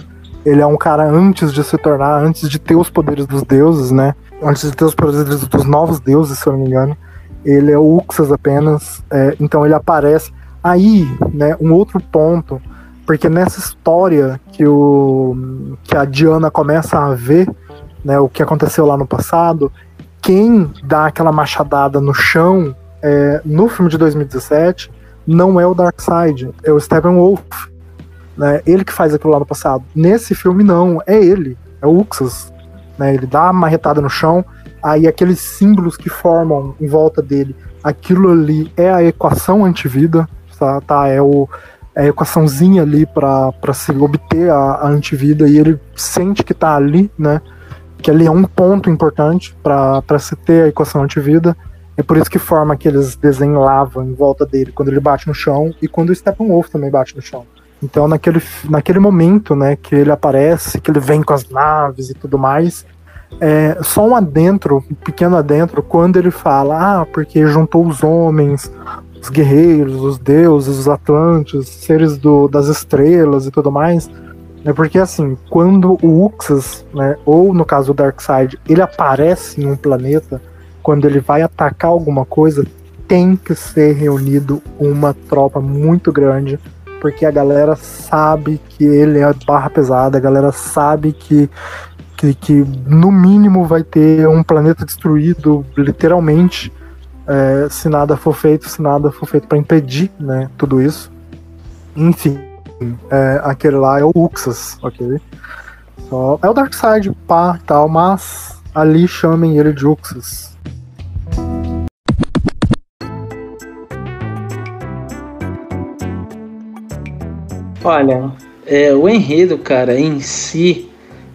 Ele é um cara antes de se tornar, antes de ter os poderes dos deuses, né? Antes de ter os poderes dos novos deuses, se eu não me engano. Ele é o Uxas apenas. É, então ele aparece. Aí, né, um outro ponto porque nessa história que, o, que a Diana começa a ver né, o que aconteceu lá no passado, quem dá aquela machadada no chão é, no filme de 2017 não é o Darkseid, é o Steppenwolf. Né, ele que faz aquilo lá no passado. Nesse filme, não, é ele, é o Uxas. Né, ele dá uma marretada no chão, aí aqueles símbolos que formam em volta dele, aquilo ali é a equação antivida, tá? tá é o a equaçãozinha ali para se obter a, a, antivida e ele sente que tá ali, né? Que ali é um ponto importante para se ter a equação antivida. É por isso que forma aqueles desenhos lava em volta dele quando ele bate no chão e quando o Steppenwolf também bate no chão. Então naquele, naquele momento, né, que ele aparece, que ele vem com as naves e tudo mais, é só um adentro, um pequeno adentro, quando ele fala, ah, porque juntou os homens, os guerreiros, os deuses, os atlantes, seres do, das estrelas e tudo mais. É porque assim, quando o Uxas, né, ou no caso o Darkseid, ele aparece em um planeta, quando ele vai atacar alguma coisa, tem que ser reunido uma tropa muito grande, porque a galera sabe que ele é barra pesada, a galera sabe que que, que no mínimo vai ter um planeta destruído, literalmente, é, se nada for feito, se nada for feito para impedir né, tudo isso. Enfim, é, aquele lá é o Uxas, ok? Só, é o Darkseid, pá e tal, mas ali chamem ele de Uxas. Olha, é, o enredo, cara, em si.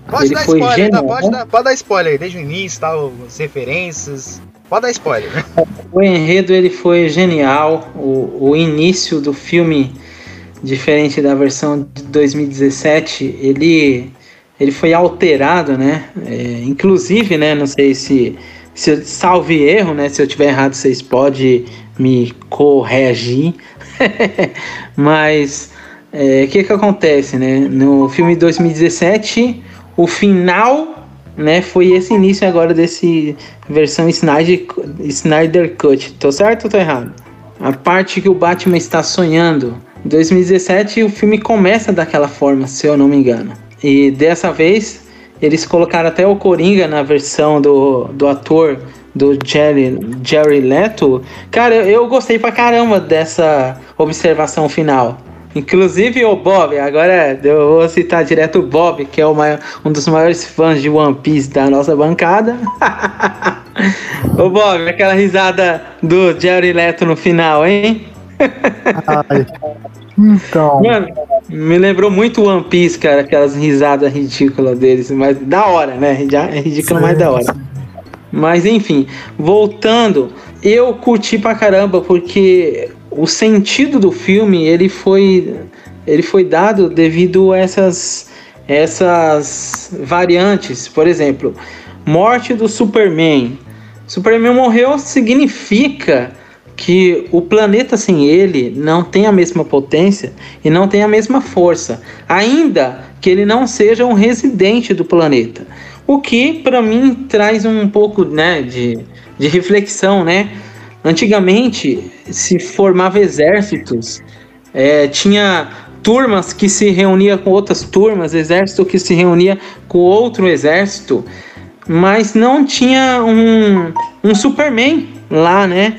Pode ele dar foi spoiler, genial. Tá? Pode, dar, pode dar spoiler aí, desde o início, tal, as referências. Pode dar spoiler. O enredo ele foi genial. O, o início do filme, diferente da versão de 2017, ele, ele foi alterado, né? É, inclusive, né? Não sei se, se salve erro, né? Se eu tiver errado, vocês podem me corrigir. Mas o é, que que acontece, né? No filme de 2017, o final né, foi esse início agora desse versão Snyder, Snyder Cut. Tô certo ou tô errado? A parte que o Batman está sonhando. Em 2017 o filme começa daquela forma, se eu não me engano. E dessa vez eles colocaram até o Coringa na versão do, do ator do Jerry, Jerry Leto. Cara, eu gostei pra caramba dessa observação final. Inclusive o Bob, agora eu vou citar direto o Bob, que é o maior, um dos maiores fãs de One Piece da nossa bancada. Ô Bob, aquela risada do Jerry Leto no final, hein? Ai, então. Mano, me lembrou muito One Piece, cara, aquelas risadas ridículas deles, mas da hora, né? É ridículo, mais da hora. Mas enfim, voltando, eu curti pra caramba porque o sentido do filme ele foi ele foi dado devido a essas essas variantes, por exemplo, morte do Superman. Superman morreu significa que o planeta sem ele não tem a mesma potência e não tem a mesma força, ainda que ele não seja um residente do planeta. O que para mim traz um pouco né, de, de reflexão, né? Antigamente se formava exércitos, é, tinha turmas que se reunia com outras turmas, exército que se reunia com outro exército, mas não tinha um, um Superman lá, né?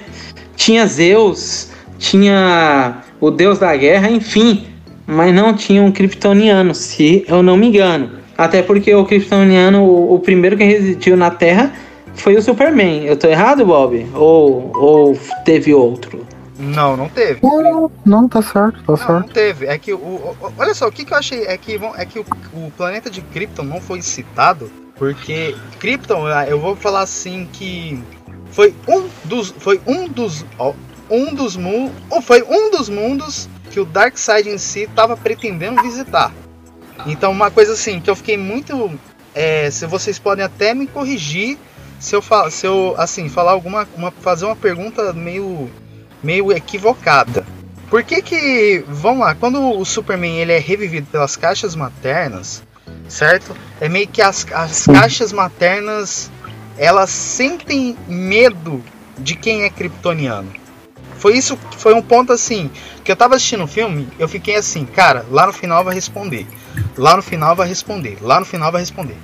Tinha Zeus, tinha o deus da guerra, enfim, mas não tinha um kryptoniano, se eu não me engano. Até porque o kryptoniano, o, o primeiro que residiu na Terra, foi o Superman. Eu tô errado, Bob? Ou, ou teve outro? Não, não teve. Não, não, tá certo, tá Não, certo. não teve. É que o, o- olha só, o que, que eu achei é que é que o, o planeta de Krypton não foi citado porque Krypton, ah, eu vou falar assim que foi um dos foi um dos ó, um dos mundos, foi um dos mundos que o Darkseid em si estava pretendendo visitar. Então uma coisa assim que eu fiquei muito é, se vocês podem até me corrigir se eu fa- se eu assim falar alguma uma, fazer uma pergunta meio meio equivocada. Por que que, vamos lá, quando o Superman ele é revivido pelas caixas maternas, certo? É meio que as, as caixas maternas, elas sentem medo de quem é kryptoniano. Foi isso, foi um ponto assim, que eu tava assistindo o filme, eu fiquei assim, cara, lá no final vai responder. Lá no final vai responder, lá no final vai responder.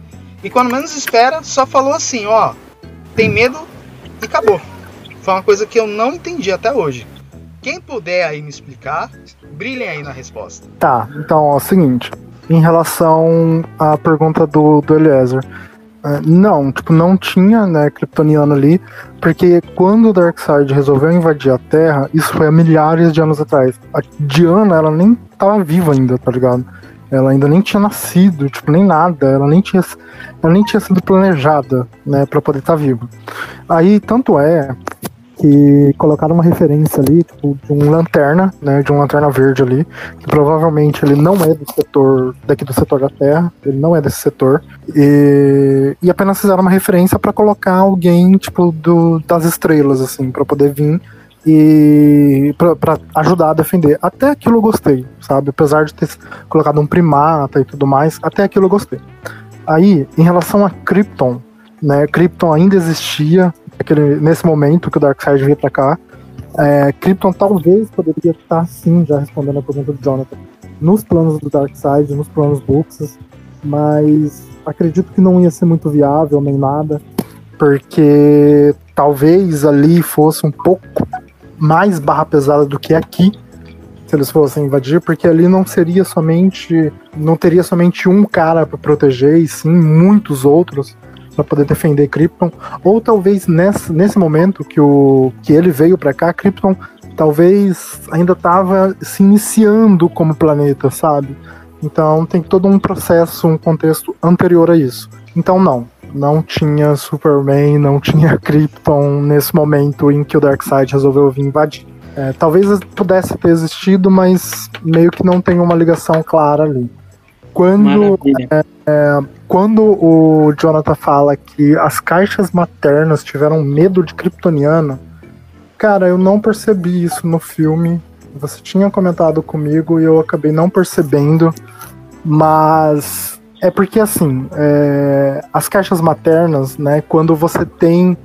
E quando menos espera, só falou assim, ó, tem medo e acabou. Foi uma coisa que eu não entendi até hoje. Quem puder aí me explicar, brilhem aí na resposta. Tá, então é o seguinte. Em relação à pergunta do, do Eliezer. é, não, tipo, não tinha, né, Kryptoniano ali, porque quando o Darkseid resolveu invadir a Terra, isso foi há milhares de anos atrás. A Diana, ela nem tava viva ainda, tá ligado? Ela ainda nem tinha nascido, tipo, nem nada, ela nem tinha, ela nem tinha sido planejada, né, pra poder estar viva. Aí, tanto é que colocaram uma referência ali, tipo, de um lanterna, né, de um lanterna verde ali, que provavelmente ele não é do setor, daqui do setor da Terra, ele não é desse setor, e, e apenas fizeram uma referência para colocar alguém, tipo, do, das estrelas, assim, para poder vir e para ajudar a defender. Até aquilo eu gostei, sabe? Apesar de ter colocado um primata e tudo mais, até aquilo eu gostei. Aí, em relação a Krypton, né, Krypton ainda existia aquele, nesse momento que o Darkseid veio pra cá. É, Krypton talvez poderia estar sim, já respondendo a pergunta do Jonathan, nos planos do Darkseid, nos planos Buxus, mas acredito que não ia ser muito viável nem nada, porque talvez ali fosse um pouco mais barra pesada do que aqui, se eles fossem invadir, porque ali não seria somente, não teria somente um cara para proteger, e sim muitos outros para poder defender Krypton, ou talvez nesse, nesse momento que, o, que ele veio para cá, Krypton talvez ainda estava se iniciando como planeta, sabe? Então tem todo um processo, um contexto anterior a isso. Então não, não tinha Superman, não tinha Krypton nesse momento em que o Darkseid resolveu vir invadir. É, talvez pudesse ter existido, mas meio que não tem uma ligação clara ali. Quando Maravilha. quando o Jonathan fala que as caixas maternas tiveram medo de Kryptoniana, cara, eu não percebi isso no filme. Você tinha comentado comigo e eu acabei não percebendo, mas é porque assim, é, as caixas maternas, né, quando você tem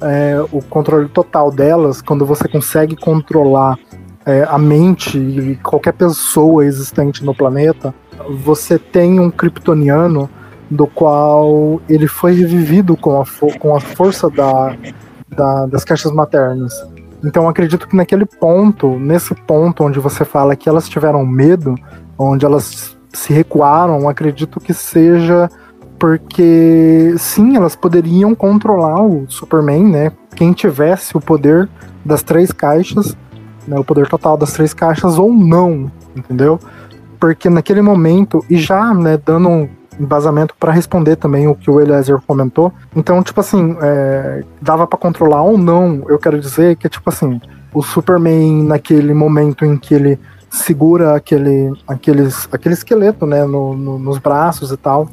é, o controle total delas, quando você consegue controlar é, a mente e qualquer pessoa existente no planeta, você tem um kryptoniano do qual ele foi revivido com a, com a força da, da- das caixas maternas. Então acredito que naquele ponto, nesse ponto onde você fala que elas tiveram medo, onde elas se recuaram, acredito que seja porque sim, elas poderiam controlar o Superman, né? Quem tivesse o poder das três caixas, né, o poder total das três caixas ou não, entendeu? Porque naquele momento, e já né, dando um embasamento para responder também o que o Eliezer comentou, então, tipo assim, é, dava para controlar ou não, eu quero dizer que, tipo assim, o Superman, naquele momento em que ele segura aquele, aqueles, aquele esqueleto, né, no- no- nos braços e tal,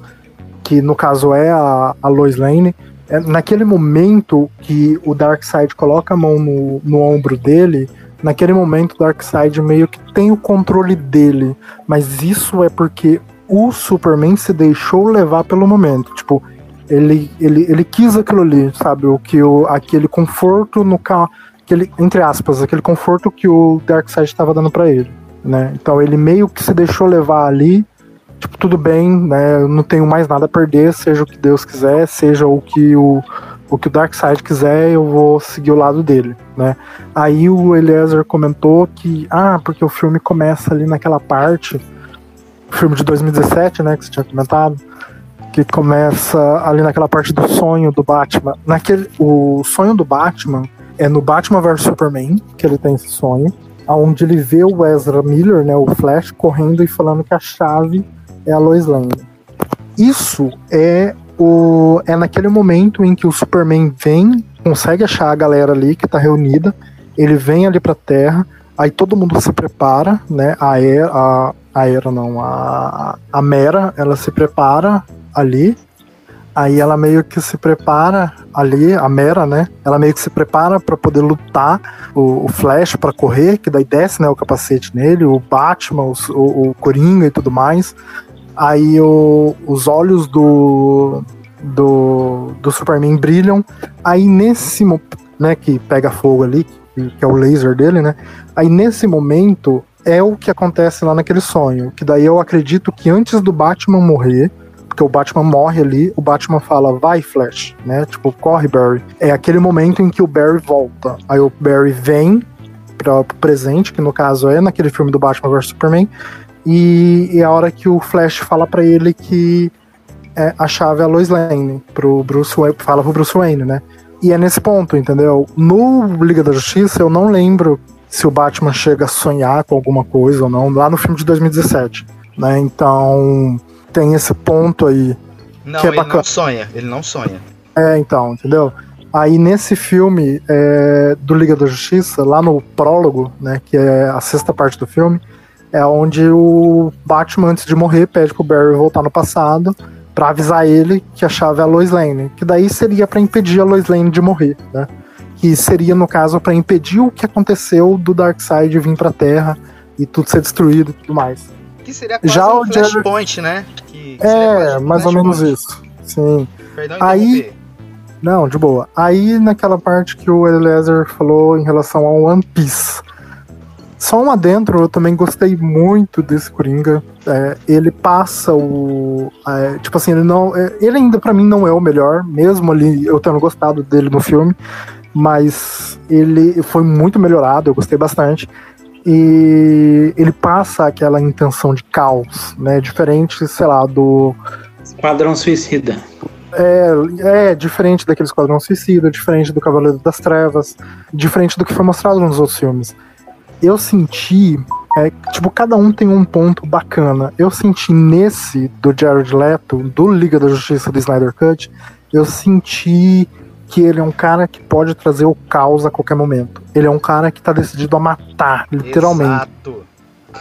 que no caso é a, a Lois Lane, é naquele momento que o Darkseid coloca a mão no, no ombro dele, naquele momento o Darkseid meio que tem o controle dele, mas isso é porque o Superman se deixou levar pelo momento, tipo, ele, ele, ele quis aquilo ali, sabe, o que o, aquele conforto no ca, aquele, entre aspas, aquele conforto que o Darkseid estava dando para ele, né? Então ele meio que se deixou levar ali, tipo, tudo bem, né? Eu não tenho mais nada a perder, seja o que Deus quiser, seja o que o o que o Darkseid quiser, eu vou seguir o lado dele, né? Aí o Eliezer comentou que, ah, porque o filme começa ali naquela parte, filme de 2017, né, que você tinha comentado, que começa ali naquela parte do sonho do Batman. Naquele, o sonho do Batman é no Batman vs Superman, que ele tem esse sonho, onde ele vê o Ezra Miller, né, o Flash, correndo e falando que a chave é a Lois Lane. Isso é o, é naquele momento em que o Superman vem, consegue achar a galera ali que tá reunida, ele vem ali pra Terra, aí todo mundo se prepara, né? A Era, a, a Era não, a, a Mera, ela se prepara ali, aí ela meio que se prepara ali, a Mera, né? Ela meio que se prepara para poder lutar o, o Flash para correr, que daí desce, né, o capacete nele, o Batman, o, o, o Coringa e tudo mais. Aí o, os olhos do, do, do Superman brilham. Aí nesse né, que pega fogo ali, que é o laser dele, né? Aí nesse momento é o que acontece lá naquele sonho. Que daí eu acredito que antes do Batman morrer, porque o Batman morre ali, o Batman fala, vai Flash, né? Tipo, corre Barry. É aquele momento em que o Barry volta. Aí o Barry vem para o presente, que no caso é naquele filme do Batman vs Superman, e, e a hora que o Flash fala para ele que é, a chave é a Lois Lane, pro Bruce Wayne, fala pro Bruce Wayne, né? E é nesse ponto, entendeu? No Liga da Justiça, eu não lembro se o Batman chega a sonhar com alguma coisa ou não, lá no filme de 2017, né? Então, tem esse ponto aí. Não, que é ele bacana. não sonha, ele não sonha. É, então, entendeu? Aí nesse filme é, do Liga da Justiça, lá no prólogo, né, que é a sexta parte do filme, é onde o Batman, antes de morrer, pede pro Barry voltar no passado para avisar ele que a chave é a Lois Lane, que daí seria para impedir a Lois Lane de morrer, né? Que seria no caso para impedir o que aconteceu do Darkseid vir para Terra e tudo ser destruído e tudo mais. Que seria quase Já um o Jared- flashpoint, né? Que- que É, mais ou menos isso. Sim. Perdão Aí-. Não, de boa. Aí naquela parte que o Eliezer falou em relação ao One Piece. Só um adentro, eu também gostei muito desse Coringa. É, ele passa o. é, tipo assim, ele não. é, ele ainda pra mim não é o melhor, mesmo ali eu tendo gostado dele no filme. Mas ele foi muito melhorado, eu gostei bastante. E ele passa aquela intenção de caos, né? Diferente, sei lá, do. Esquadrão Suicida. É, é diferente daquele Esquadrão Suicida, diferente do Cavaleiro das Trevas, diferente do que foi mostrado nos outros filmes. Eu senti, é, tipo, cada um tem um ponto bacana. Eu senti nesse do Jared Leto, do Liga da Justiça do Snyder Cut, eu senti que ele é um cara que pode trazer o caos a qualquer momento. Ele é um cara que tá decidido a matar, literalmente. Exato.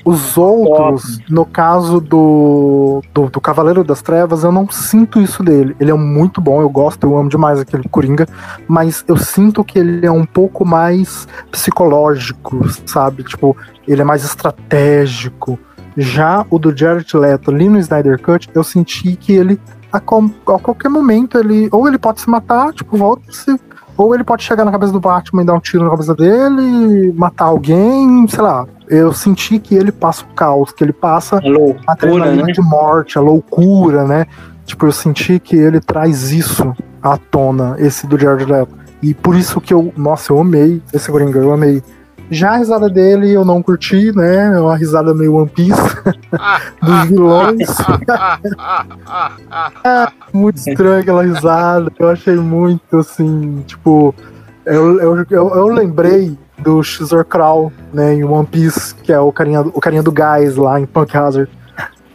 Os outros, no caso do, do, do Cavaleiro das Trevas, eu não sinto isso dele. Ele é muito bom, eu gosto, eu amo demais aquele Coringa, mas eu sinto que ele é um pouco mais psicológico, sabe? Tipo, ele é mais estratégico. Já o do Jared Leto ali no Snyder Cut, eu senti que ele a, com- a qualquer momento ele ou ele pode se matar, tipo, volta-se, ou ele pode chegar na cabeça do Batman e dar um tiro na cabeça dele, matar alguém, sei lá. Eu senti que ele passa o caos, que ele passa A a loucura, adrenalina né? de morte, a loucura, né? Tipo, eu senti que ele traz isso à tona, esse do Jared Leto. E por isso que eu, nossa, eu amei esse Coringa, eu amei. Já a risada dele eu não curti, né? É uma risada meio One Piece, dos vilões. ah, muito estranha aquela risada. Eu achei muito assim, tipo. Eu, eu, eu, eu lembrei do Xor Crow, né, em One Piece, que é o carinha, o carinha do gás lá em Punk Hazard.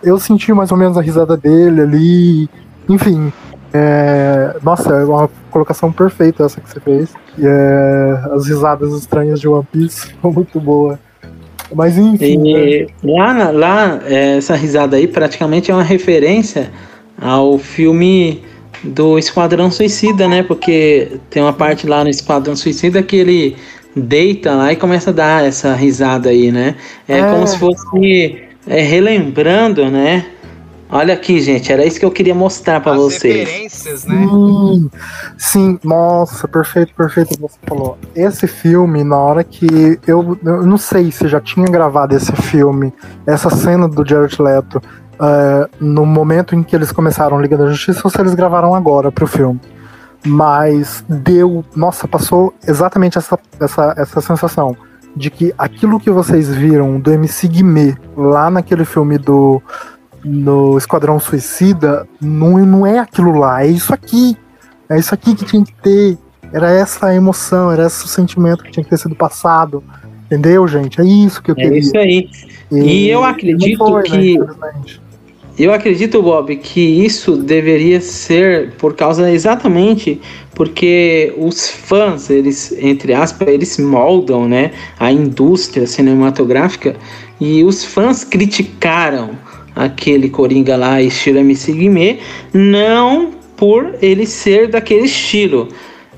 Eu senti mais ou menos a risada dele ali. Enfim. É, nossa, é uma colocação perfeita essa que você fez. E, é, as risadas estranhas de One Piece são muito boas. Mas enfim. né? E lá, na- lá, é, essa risada aí praticamente é uma referência ao filme do Esquadrão Suicida, né? Porque tem uma parte lá no Esquadrão Suicida que ele deita lá e começa a dar essa risada aí, né? É, É. como se fosse é, relembrando, né? Olha aqui, gente, era isso que eu queria mostrar para vocês. referências, né? Sim, sim, nossa, perfeito, perfeito o que você falou. Esse filme, na hora que eu, eu não sei se já tinha gravado esse filme, essa cena do Jared Leto, é, no momento em que eles começaram Liga da Justiça, ou se eles gravaram agora pro filme. Mas deu, nossa, passou exatamente essa, essa, essa sensação de que aquilo que vocês viram do MC Guimê lá naquele filme do no Esquadrão Suicida não, não é aquilo lá, é isso aqui. É isso aqui que tinha que ter. Era essa a emoção, era esse o sentimento que tinha que ter sido passado. Entendeu, gente? É isso que eu É queria. isso aí. E eu acredito foi, né, que- infelizmente. Eu acredito, Bob, que isso deveria ser por causa exatamente porque os fãs, eles, entre aspas, eles moldam, né, a indústria cinematográfica e os fãs criticaram aquele Coringa lá, estilo MC Guimê, não por ele ser daquele estilo.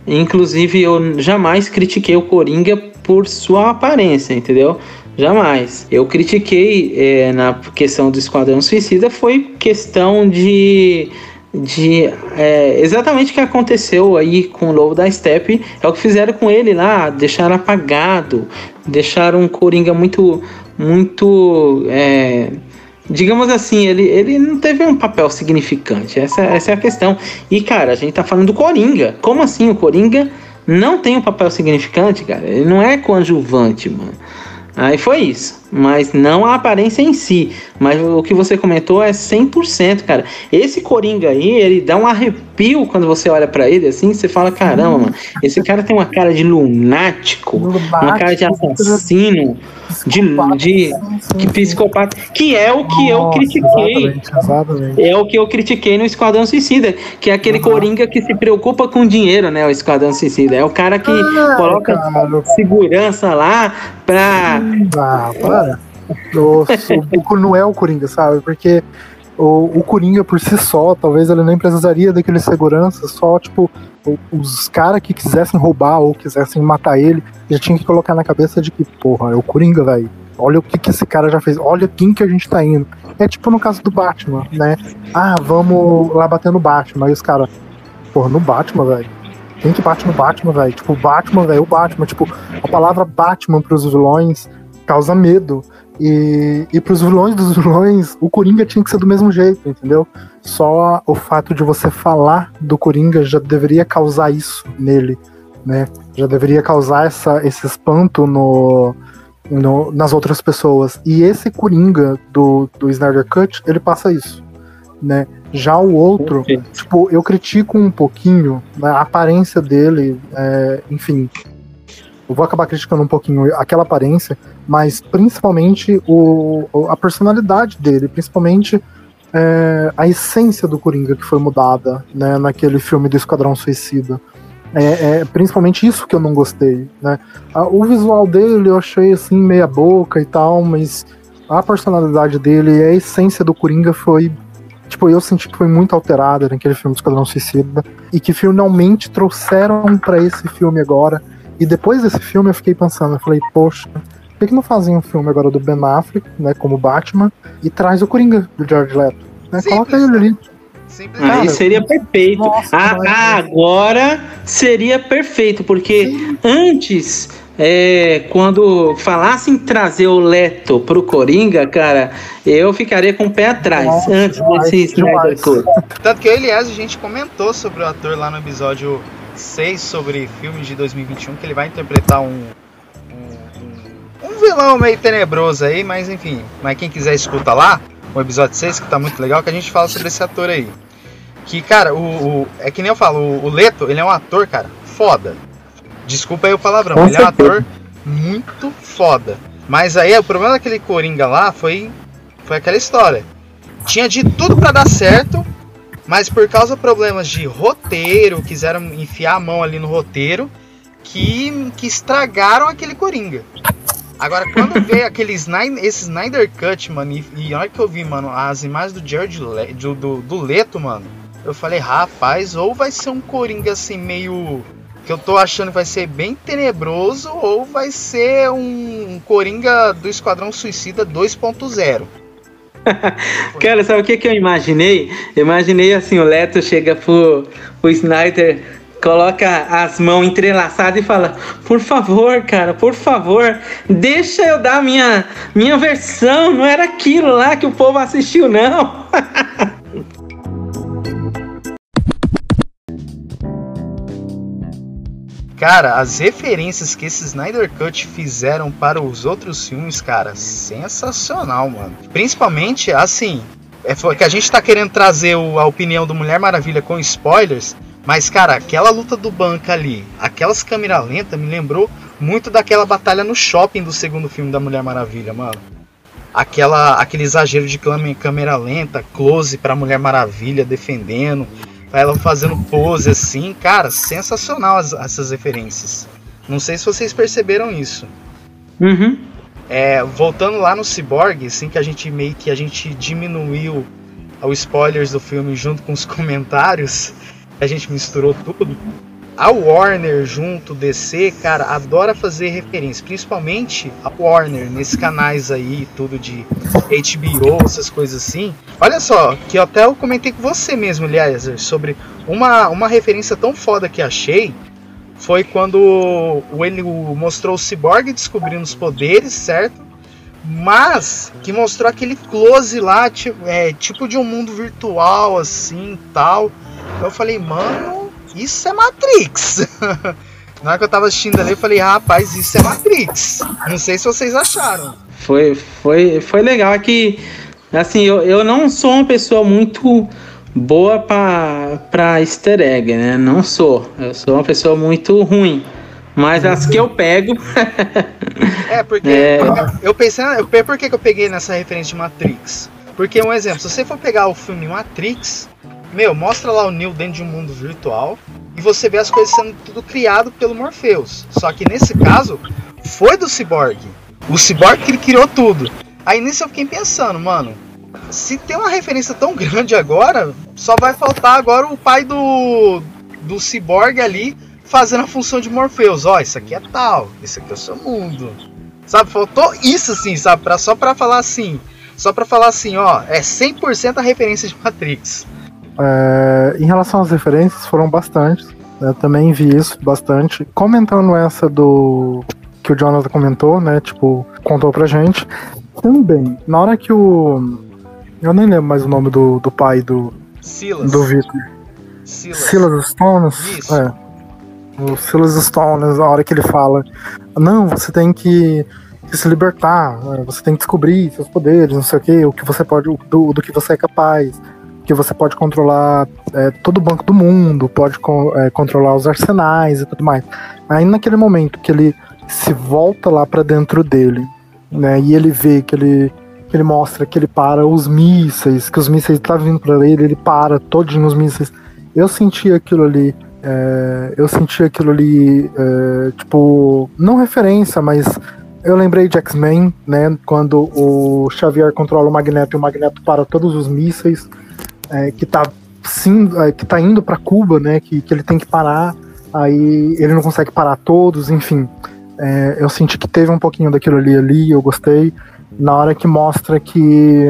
Inclusive, eu jamais critiquei o Coringa por sua aparência, entendeu? Jamais. Eu critiquei é, na questão do Esquadrão Suicida foi questão de. de é, exatamente o que aconteceu aí com o Lobo da Steppe. É o que fizeram com ele lá, deixaram apagado, deixaram um Coringa muito. muito. é, digamos assim, ele, ele não teve um papel significante. Essa, essa é a questão. E, cara, a gente tá falando do Coringa. Como assim o Coringa não tem um papel significante, cara? Ele não é coadjuvante, mano. Aí foi isso. Mas não a aparência em si. Mas o que você comentou é 100%, cara. Esse Coringa aí, ele dá um arrepio quando você olha pra ele assim. Você fala: caramba, mano. Esse cara tem uma cara de lunático, uma cara de assassino, de, de que psicopata. Que é o que eu Nossa, critiquei. Exatamente, exatamente. É o que eu critiquei no Esquadrão Suicida, que é aquele Uhum. Coringa que se preocupa com dinheiro, né? O Esquadrão Suicida. É o cara que Ah, coloca cara. segurança lá pra. Ah, para. Nossa, o, o não é o Coringa, sabe? Porque o, o Coringa por si só, talvez ele nem precisaria daquele segurança, só tipo, os caras que quisessem roubar ou quisessem matar ele, já tinha que colocar na cabeça de que, porra, é o Coringa, velho. Olha o que, que esse cara já fez, olha quem que a gente tá indo. É tipo no caso do Batman, né? Ah, vamos lá bater no Batman. Aí os caras, porra, no Batman, velho. Quem que bate no Batman, velho? Tipo, Batman, velho, o Batman. Tipo, a palavra Batman pros vilões causa medo. E, e pros vilões dos vilões, o Coringa tinha que ser do mesmo jeito, entendeu? Só o fato de você falar do Coringa já deveria causar isso nele, né? Já deveria causar essa, esse espanto no, no- nas outras pessoas. E esse Coringa do, do Snyder Cut, ele passa isso, né? Já o outro, tipo, eu critico um pouquinho a aparência dele, é, enfim. Eu vou acabar criticando um pouquinho aquela aparência, mas principalmente o, a personalidade dele, principalmente é, a essência do Coringa que foi mudada né, naquele filme do Esquadrão Suicida. É, é principalmente isso que eu não gostei. Né? O visual dele eu achei assim, meia boca e tal, mas a personalidade dele e a essência do Coringa foi tipo, eu senti que foi muito alterada naquele filme do Esquadrão Suicida e que finalmente trouxeram pra esse filme agora. E depois desse filme eu fiquei pensando, eu falei, poxa, por que, não fazem um filme agora do Ben Affleck, né, como Batman, e traz o Coringa do George Leto? Né? Simples. Coloca ele ali. Simplesmente. Aí Cara, seria perfeito. nossa, Ah, mas- agora seria perfeito, porque antes, é, quando falassem em trazer o Leto pro Coringa, cara, eu ficaria com o pé atrás. Nossa, antes demais, desse demais. Tanto que eu Elias, a gente comentou sobre o ator lá no episódio 6 sobre filmes de 2021, que ele vai interpretar um, um, vilão meio tenebroso aí, mas enfim. Mas quem quiser escuta lá, o episódio 6, que tá muito legal, que a gente fala sobre esse ator aí. Que, cara, o, o- é que nem eu falo, o, o Leto, ele é um ator, cara, foda. Desculpa aí o palavrão, Com ele é um ator muito foda. Mas aí o problema daquele Coringa lá foi, foi aquela história. Tinha de tudo pra dar certo, mas por causa de problemas de roteiro, quiseram enfiar a mão ali no roteiro, que, que estragaram aquele Coringa. Agora, quando veio aquele Snyder, esse Snyder Cut, mano, e, e a hora que eu vi, mano, as imagens do Jared Le, do, do, do Leto, mano, eu falei, rapaz, ou vai ser um Coringa assim, meio. que eu tô achando que vai ser bem tenebroso, ou vai ser um Coringa do Esquadrão Suicida 2.0. Cara, sabe o que, que eu imaginei? Eu imaginei assim, o Leto chega pro, pro Snyder, coloca as mãos entrelaçadas e fala, por favor, cara, por favor, deixa eu dar minha, minha versão, não era aquilo lá que o povo assistiu, não. Cara, as referências que esse Snyder Cut fizeram para os outros filmes, cara, sensacional, mano. Principalmente, assim, é que a gente tá querendo trazer a opinião do Mulher Maravilha com spoilers, mas, cara, aquela luta do banco ali, aquelas câmera lenta me lembrou muito daquela batalha no shopping do segundo filme da Mulher Maravilha, mano. Aquela, aquele exagero de câmera lenta, close pra Mulher Maravilha defendendo, ela fazendo pose assim, cara, sensacional as, essas referências. Não sei se vocês perceberam isso. Uhum. É, voltando lá no Cyborg, assim que a gente meio que a gente diminuiu os spoilers do filme junto com os comentários, a gente misturou tudo. A Warner junto DC, cara, adora fazer referência, principalmente a Warner nesses canais aí, tudo de HBO, essas coisas assim. Olha só, que até eu comentei com você mesmo, Eliezer, sobre uma, uma referência tão foda que achei. Foi quando ele mostrou o Cyborg descobrindo os poderes, certo? Mas que mostrou aquele close lá, tipo, é, tipo de um mundo virtual, assim tal. Eu falei, mano, isso é Matrix. Na hora que eu tava assistindo ali, eu falei, rapaz, isso é Matrix. Não sei se vocês acharam. Foi, foi, foi legal que, assim, eu, eu não sou uma pessoa muito boa pra, pra easter egg, né? Não sou. Eu sou uma pessoa muito ruim. Mas as que eu pego. é, porque é... eu pensei. Eu, por que, que eu peguei nessa referência de Matrix? Porque, um exemplo, se você for pegar o filme Matrix, meu, mostra lá o Neo dentro de um mundo virtual e você vê as coisas sendo tudo criado pelo Morpheus. Só que nesse caso, foi do Cyborg. O Cyborg que criou tudo. Aí nisso eu fiquei pensando, mano, se tem uma referência tão grande agora, só vai faltar agora o pai do do Cyborg ali fazendo a função de Morpheus. Ó, oh, isso aqui é tal, isso aqui é o seu mundo. Sabe, faltou isso assim, sabe, pra, só pra falar assim, só pra falar assim, ó, é 100% a referência de Matrix. É, em relação às referências, foram bastantes. Eu também vi isso bastante. Comentando essa do. que o Jonathan comentou, né? Tipo, contou pra gente. Também, na hora que o. Eu nem lembro mais o nome do, do pai do. Silas. Do Victor. Silas. Silas Stones. Isso. É. O Silas Stones, na hora que ele fala. Não, você tem que se libertar, né, você tem que descobrir seus poderes, não sei o que, o que você pode, do, do que você é capaz que você pode controlar é, todo o banco do mundo, pode é, controlar os arsenais e tudo mais. Aí naquele momento que ele se volta lá para dentro dele, né, e ele vê que ele que ele mostra que ele para os mísseis, que os mísseis tá vindo para ele, ele para todos os mísseis. Eu senti aquilo ali, é, eu senti aquilo ali, é, tipo, não referência, mas eu lembrei de X-Men, né, quando o Xavier controla o Magneto e o Magneto para todos os mísseis é, que tá sim, é, que tá indo para Cuba, né? Que, que ele tem que parar, aí ele não consegue parar todos, enfim. É, eu senti que teve um pouquinho daquilo ali ali, eu gostei. Na hora que mostra que,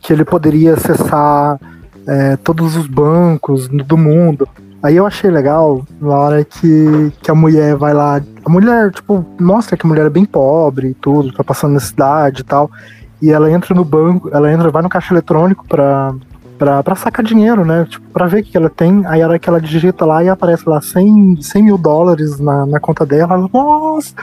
que ele poderia acessar é, todos os bancos do mundo. Aí eu achei legal na hora que, que a mulher vai lá. A mulher, tipo, mostra que a mulher é bem pobre e tudo, tá passando necessidade e tal. E ela entra no banco, ela entra, vai no caixa eletrônico pra, pra, pra sacar dinheiro, né? Tipo, pra ver o que ela tem. Aí a hora que ela digita lá e aparece lá 100, 100 mil dólares na, na conta dela, ela, nossa!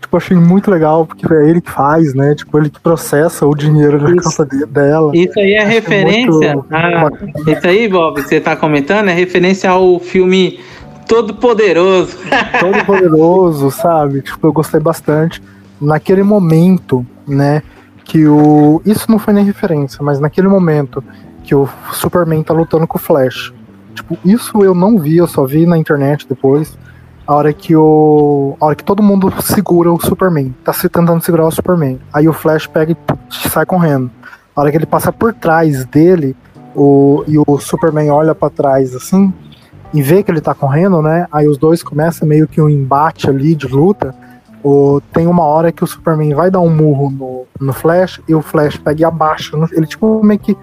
Tipo, achei muito legal, porque é ele que faz, né? Tipo, ele que processa o dinheiro na conta de, dela. Isso aí é achei referência. A, isso aí, Bob, você tá comentando, é referência ao filme Todo Poderoso. Todo Poderoso, sabe? Tipo, eu gostei bastante. Naquele momento, né? Que o. Isso não foi nem referência, mas naquele momento que o Superman tá lutando com o Flash. Tipo, isso eu não vi, eu só vi na internet depois. A hora que o. A hora que todo mundo segura o Superman. Tá se tentando segurar o Superman. Aí o Flash pega e sai correndo. A hora que ele passa por trás dele, o, e o Superman olha para trás assim, e vê que ele tá correndo, né? Aí os dois começam meio que um embate ali de luta. o, tem uma hora que o Superman vai dar um murro no, no Flash e o Flash pega e abaixa. Ele tipo meio que,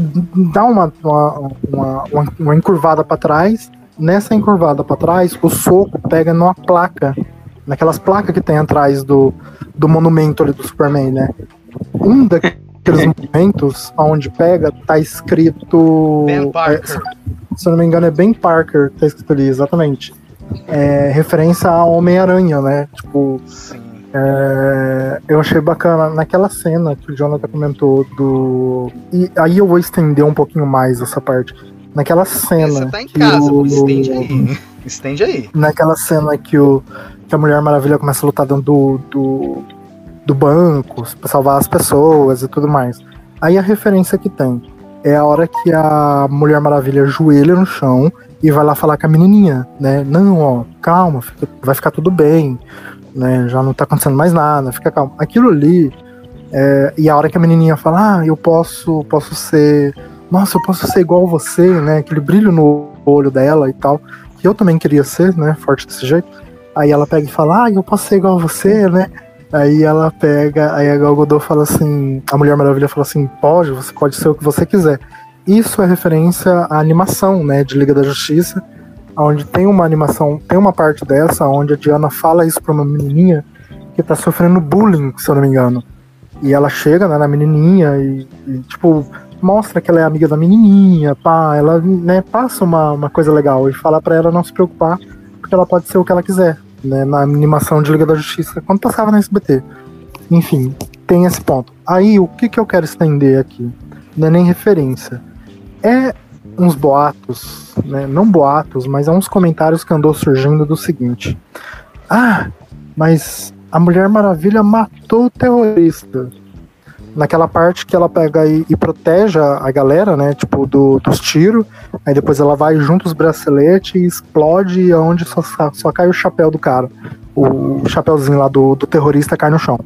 que dá uma, uma, uma, uma encurvada para trás. Nessa encurvada para trás, o soco pega numa placa, naquelas placas que tem atrás do, do monumento ali do Superman, né? Um daqueles monumentos onde pega tá escrito. Ben Parker. É, se eu não me engano, é Ben Parker, tá escrito ali, exatamente é, referência a Homem-Aranha, né? Tipo, é, eu achei bacana naquela cena que o Jonathan comentou do. E aí eu vou estender um pouquinho mais essa parte. Naquela cena. Você tá em casa, o... estende aí. Estende aí. Naquela cena que, o, que a Mulher Maravilha começa a lutar dentro do, do, do banco pra salvar as pessoas e tudo mais. Aí a referência que tem é a hora que a Mulher Maravilha joelha no chão e vai lá falar com a menininha, né? Não, ó, calma, fica, vai ficar tudo bem, né? Já não tá acontecendo mais nada, fica calmo. Aquilo ali, é, e a hora que a menininha fala, ah, eu posso, posso ser, nossa, eu posso ser igual você, né? Aquele brilho no olho dela e tal, que eu também queria ser, né? Forte desse jeito. Aí ela pega e fala, ah, eu posso ser igual a você, né? Aí ela pega, aí a Gal fala assim, a Mulher Maravilha fala assim, pode, você pode ser o que você quiser. Isso é referência à animação, né, de Liga da Justiça, onde tem uma animação, tem uma parte dessa onde a Diana fala isso para uma menininha que tá sofrendo bullying, se eu não me engano. E ela chega né, na menininha e, e, tipo, mostra que ela é amiga da menininha, pá, ela né, passa uma, uma coisa legal e fala para ela não se preocupar, porque ela pode ser o que ela quiser, né, na animação de Liga da Justiça, quando passava na SBT. Enfim, tem esse ponto. Aí, o que, que eu quero estender aqui? Não é nem referência é uns boatos, né? não boatos, mas é uns comentários que andou surgindo do seguinte: Ah, mas a Mulher Maravilha matou o terrorista. Naquela parte que ela pega e, e protege a galera, né? Tipo, do, dos tiros. Aí depois ela vai junto os braceletes e explode onde só, só cai o chapéu do cara. O chapéuzinho lá do, do terrorista cai no chão.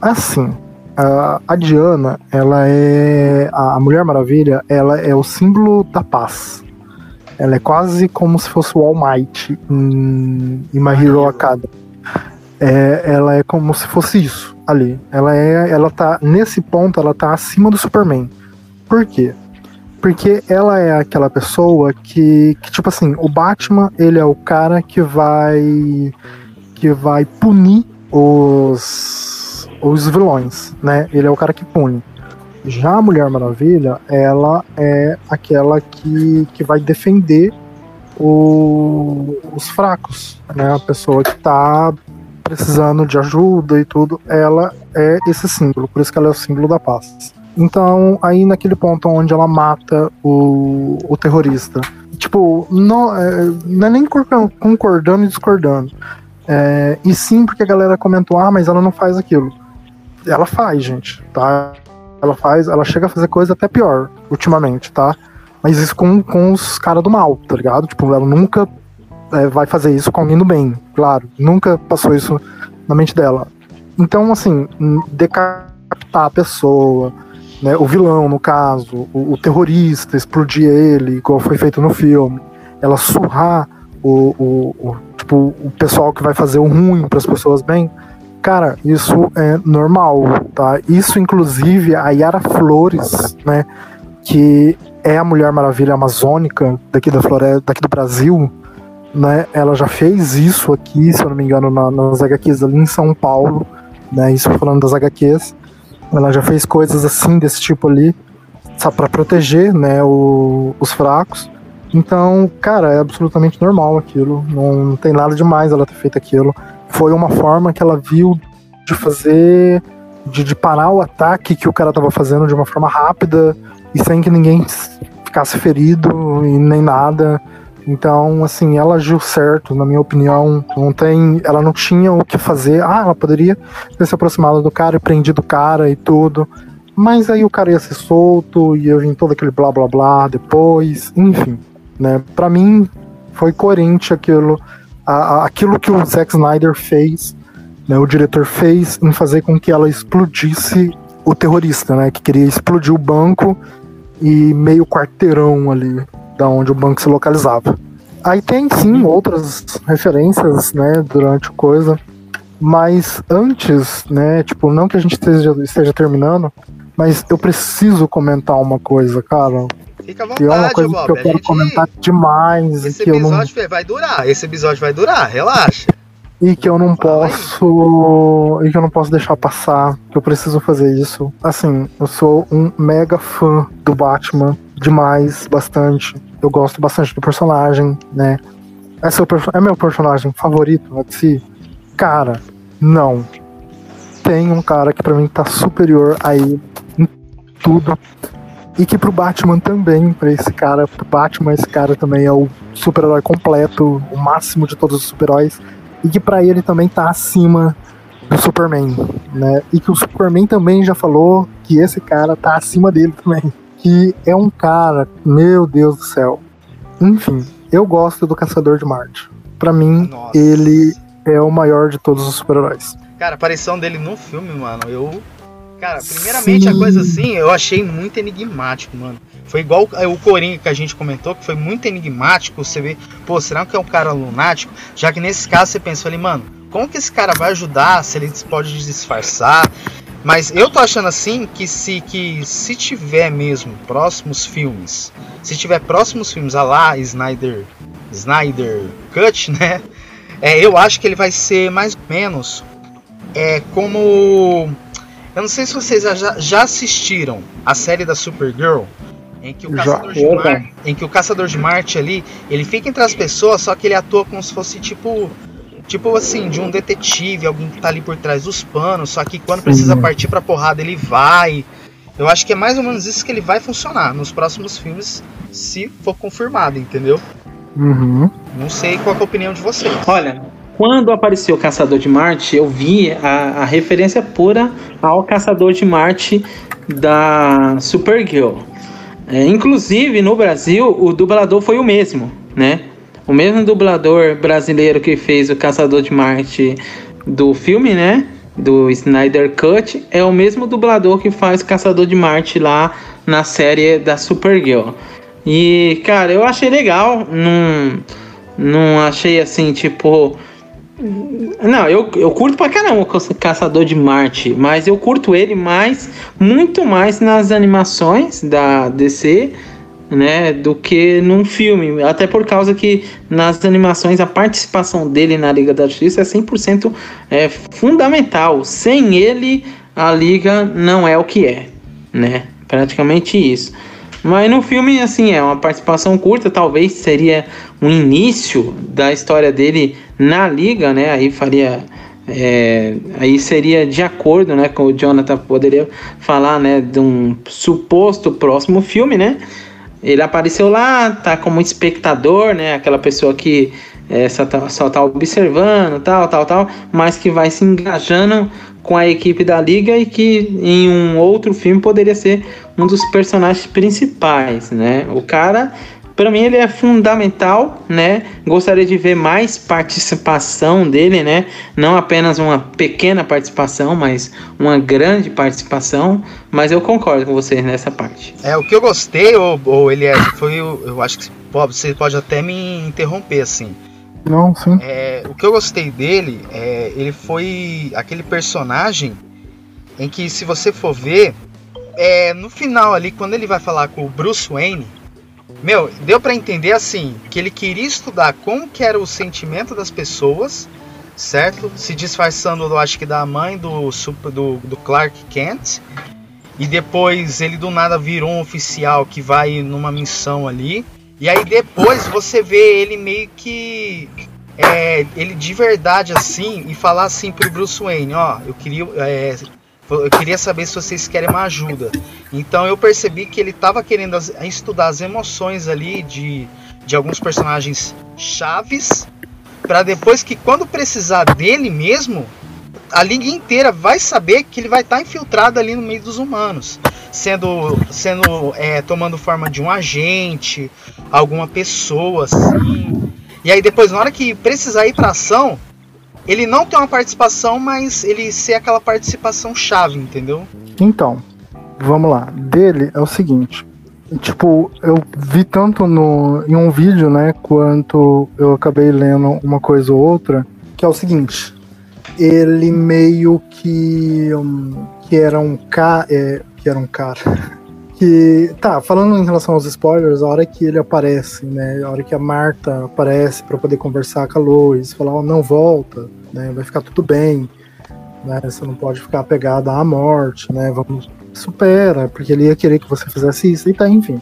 Assim, a Diana, ela é. A Mulher Maravilha, ela é o símbolo da paz. Ela é quase como se fosse o All Might em, em My Hero Academy. É, ela é como se fosse isso ali. Ela é. Ela tá. Nesse ponto, ela tá acima do Superman. Por quê? Porque ela é aquela pessoa que, que, tipo assim, o Batman, ele é o cara que vai. que vai punir os os vilões, né? Ele é o cara que pune. Já a Mulher Maravilha, ela é aquela que, que vai defender o, os fracos, né? A pessoa que tá precisando de ajuda e tudo, ela é esse símbolo, por isso que ela é o símbolo da paz. Então, aí naquele ponto onde ela mata o, o terrorista, tipo, não é, não é nem concordando e discordando, é, e sim porque a galera comentou, ah, mas ela não faz aquilo ela faz, gente, tá? Ela faz, ela chega a fazer coisa até pior, ultimamente, tá? Mas isso com, com os caras do mal, tá ligado? Tipo, ela nunca é, vai fazer isso com alguém do bem, claro. Nunca passou isso na mente dela. Então, assim, decapitar a pessoa, né, o vilão, no caso, o, o, terrorista, explodir ele, igual foi feito no filme, ela surrar o, o, o tipo, o pessoal que vai fazer o ruim para as pessoas bem, Cara, isso é normal, tá? Isso, inclusive, a Yara Flores, né? Que é a Mulher Maravilha Amazônica daqui da floresta, daqui do Brasil, né? Ela já fez isso aqui, se eu não me engano, na, nas HQs ali em São Paulo, né? Isso falando das HQs. Ela já fez coisas assim, desse tipo ali, só para proteger, né? O, os fracos. Então, cara, é absolutamente normal aquilo. Não, não tem nada demais ela ter feito aquilo foi uma forma que ela viu de fazer, de, de parar o ataque que o cara tava fazendo de uma forma rápida e sem que ninguém ficasse ferido e nem nada. Então, assim, ela agiu certo, na minha opinião. Não tem, ela não tinha o que fazer. Ah, ela poderia ter se aproximado do cara e prendido o cara e tudo. Mas aí o cara ia ser solto e eu vim todo aquele blá blá blá depois. Enfim, né? Para mim foi coerente aquilo a, a, aquilo que o Zack Snyder fez, né, o diretor fez em fazer com que ela explodisse o terrorista, né, que queria explodir o banco e meio quarteirão ali da onde o banco se localizava. Aí tem sim outras referências, né, durante coisa. Mas antes, né, tipo, não que a gente esteja, esteja terminando, mas eu preciso comentar uma coisa, cara. Fica à Que é uma vontade, coisa Bob. que eu quero gente- comentar demais e Esse eu não, episódio vai durar. Esse episódio vai durar, relaxa. e que eu não Fala aí. posso. E que eu não posso deixar passar. Que eu preciso fazer isso. Assim, eu sou um mega fã do Batman. Demais, bastante. Eu gosto bastante do personagem, né? É, seu é meu personagem favorito na DC? Cara, não. Tem um cara que pra mim tá superior a ele em tudo. E que pro Batman também, pra esse cara, pro Batman, esse cara também é o super-herói completo, o máximo de todos os super-heróis. E que pra ele também tá acima do Superman, né? E que o Superman também já falou que esse cara tá acima dele também. Que é um cara, meu Deus do céu. Enfim, eu gosto do Caçador de Marte. Pra mim, Nossa. ele é o maior de todos os super-heróis. Cara, a aparição dele no filme, mano, eu. Cara, primeiramente a Sim. coisa assim, eu achei muito enigmático, mano. Foi igual o Coringa que a gente comentou, que foi muito enigmático. Você vê, pô, será que é um cara lunático? Já que nesse caso você pensa ali, mano, como que esse cara vai ajudar? Se ele pode disfarçar? Mas eu tô achando assim que se, que se tiver mesmo próximos filmes, se tiver próximos filmes a lá Snyder, Snyder Cut, né? É, eu acho que ele vai ser mais ou menos é como. Eu não sei se vocês já, já assistiram a série da Supergirl, em que o Já. caçador de em que o caçador de Marte ali, ele fica entre as pessoas, só que ele atua como se fosse tipo tipo assim, de um detetive, alguém que tá ali por trás dos panos, só que quando Sim. precisa partir pra porrada, ele vai. Eu acho que é mais ou menos isso que ele vai funcionar nos próximos filmes, se for confirmado, entendeu? Uhum. Não sei qual que é a opinião de vocês. Olha, quando apareceu o Caçador de Marte, eu vi a, a referência pura ao Caçador de Marte da Supergirl. É, inclusive, no Brasil, o dublador foi o mesmo, né? O mesmo dublador brasileiro que fez o Caçador de Marte do filme, né? Do Snyder Cut, é o mesmo dublador que faz Caçador de Marte lá na série da Supergirl. E, cara, eu achei legal. Não, não achei assim, tipo. Não, eu, eu curto pra caramba o Caça- Caçador de Marte, mas eu curto ele mais, muito mais nas animações da DC, né, do que num filme. Até por causa que nas animações a participação dele na Liga da Justiça é 100% é, fundamental. Sem ele, a Liga não é o que é, né? Praticamente isso. Mas no filme, assim, é uma participação curta, talvez seria um início da história dele na liga, né? Aí faria. é, aí seria de acordo, né? Com o Jonathan poderia falar, né? De um suposto próximo filme, né? Ele apareceu lá, tá como espectador, né? Aquela pessoa que é, só, tá, só tá observando, tal, tal, tal, mas que vai se engajando com a equipe da liga e que em um outro filme poderia ser um dos personagens principais, né? O cara, para mim, ele é fundamental, né? Gostaria de ver mais participação dele, né? Não apenas uma pequena participação, mas uma grande participação. Mas eu concordo com vocês nessa parte. É, o que eu gostei, ou, ou Eliezer, foi. Eu acho que Bob, você pode até me interromper assim. Não, sim. É, o que eu gostei dele, é, ele foi aquele personagem em que, se você for ver, é, no final ali, quando ele vai falar com o Bruce Wayne, meu, deu pra entender assim, que ele queria estudar como que era o sentimento das pessoas, certo? Se disfarçando, eu acho que da mãe do, do, do Clark Kent. E depois ele do nada virou um oficial que vai numa missão ali. E aí depois você vê ele meio que. É, ele de verdade assim e falar assim pro Bruce Wayne, ó, eu queria. é, eu queria saber se vocês querem uma ajuda. Então eu percebi que ele estava querendo as- estudar as emoções ali de, de alguns personagens chaves. Pra depois que quando precisar dele mesmo, a liga inteira vai saber que ele vai estar infiltrado ali no meio dos humanos, sendo, sendo é, tomando forma de um agente, alguma pessoa assim. E aí depois na hora que precisar ir para ação, ele não tem uma participação, mas ele ser aquela participação chave, entendeu? Então, vamos lá. Dele é o seguinte. Tipo, eu vi tanto no, em um vídeo, né, quanto eu acabei lendo uma coisa ou outra, que é o seguinte. Ele meio que um, que era um cara, é, que era um cara. Que, tá, falando em relação aos spoilers, a hora que ele aparece, né, a hora que a Marta aparece para poder conversar com a Lois, falar, oh, não volta, né, vai ficar tudo bem, né, você não pode ficar apegada à morte, né, vamos, supera, porque ele ia querer que você fizesse isso, e tá, enfim.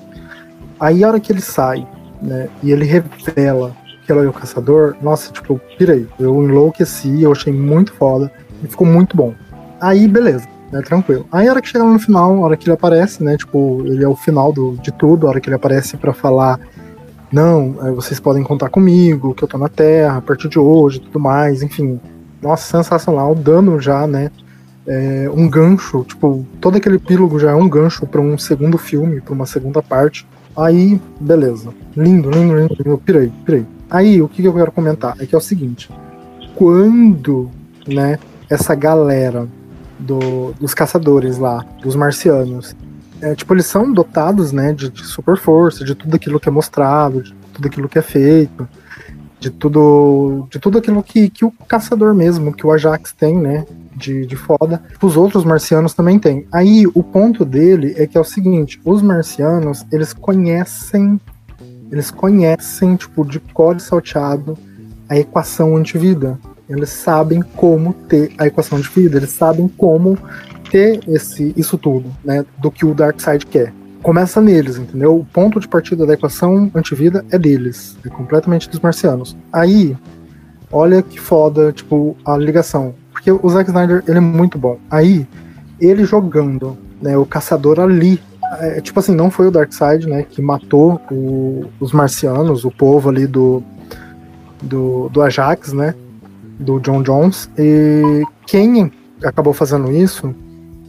Aí a hora que ele sai, né, e ele revela ela é o caçador, nossa, tipo, eu pirei. Eu enlouqueci, eu achei muito foda e ficou muito bom. Aí, beleza, né, tranquilo. Aí a hora que chega no final, a hora que ele aparece, né, tipo, ele é o final do, de tudo, a hora que ele aparece para falar não, é, vocês podem contar comigo, que eu tô na Terra a partir de hoje tudo mais, enfim. Nossa, sensacional, dando já, né, é, um gancho, tipo, todo aquele epílogo já é um gancho para um segundo filme, para uma segunda parte. Aí, beleza. Lindo, lindo, lindo, lindo. Pirei, pirei. Aí, o que eu quero comentar é que é o seguinte: quando, né, essa galera do, dos caçadores lá, dos marcianos, é, tipo, eles são dotados, né, de, de super força, de tudo aquilo que é mostrado, de tudo aquilo que é feito, de tudo, de tudo aquilo que, que o caçador mesmo, que o Ajax tem, né, de, de foda, os outros marcianos também têm. Aí, o ponto dele é que é o seguinte, os marcianos, eles conhecem eles conhecem, tipo, de código salteado a equação antivida. Eles sabem como ter a equação de vida, eles sabem como ter esse, isso tudo, né? Do que o Darkseid quer. Começa neles, entendeu? O ponto de partida da equação antivida é deles, é completamente dos marcianos. Aí, olha que foda, tipo, a ligação. Porque o Zack Snyder, ele é muito bom. Aí, ele jogando, né, o caçador ali é, tipo assim, não foi o Darkseid, né, que matou o, os marcianos, o povo ali do, do, do Ajax, né, do John Jones. E quem acabou fazendo isso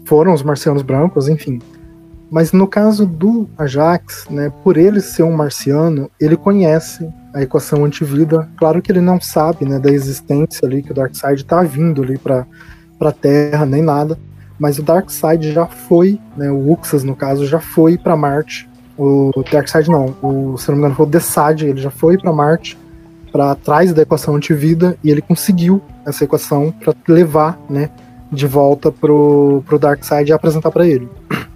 foram os marcianos brancos, enfim. Mas no caso do Ajax, né, por ele ser um marciano, ele conhece a equação antivida. Claro que ele não sabe, né, da existência ali que o Darkseid está vindo ali para para Terra nem nada mas o Darkseid já foi, né, o Uxas no caso, já foi para Marte. O Darkseid não, o, se não me engano foi o Desad, ele já foi para Marte para trás da equação antivida e ele conseguiu essa equação para levar, né, de volta pro, pro Darkseid e apresentar para ele.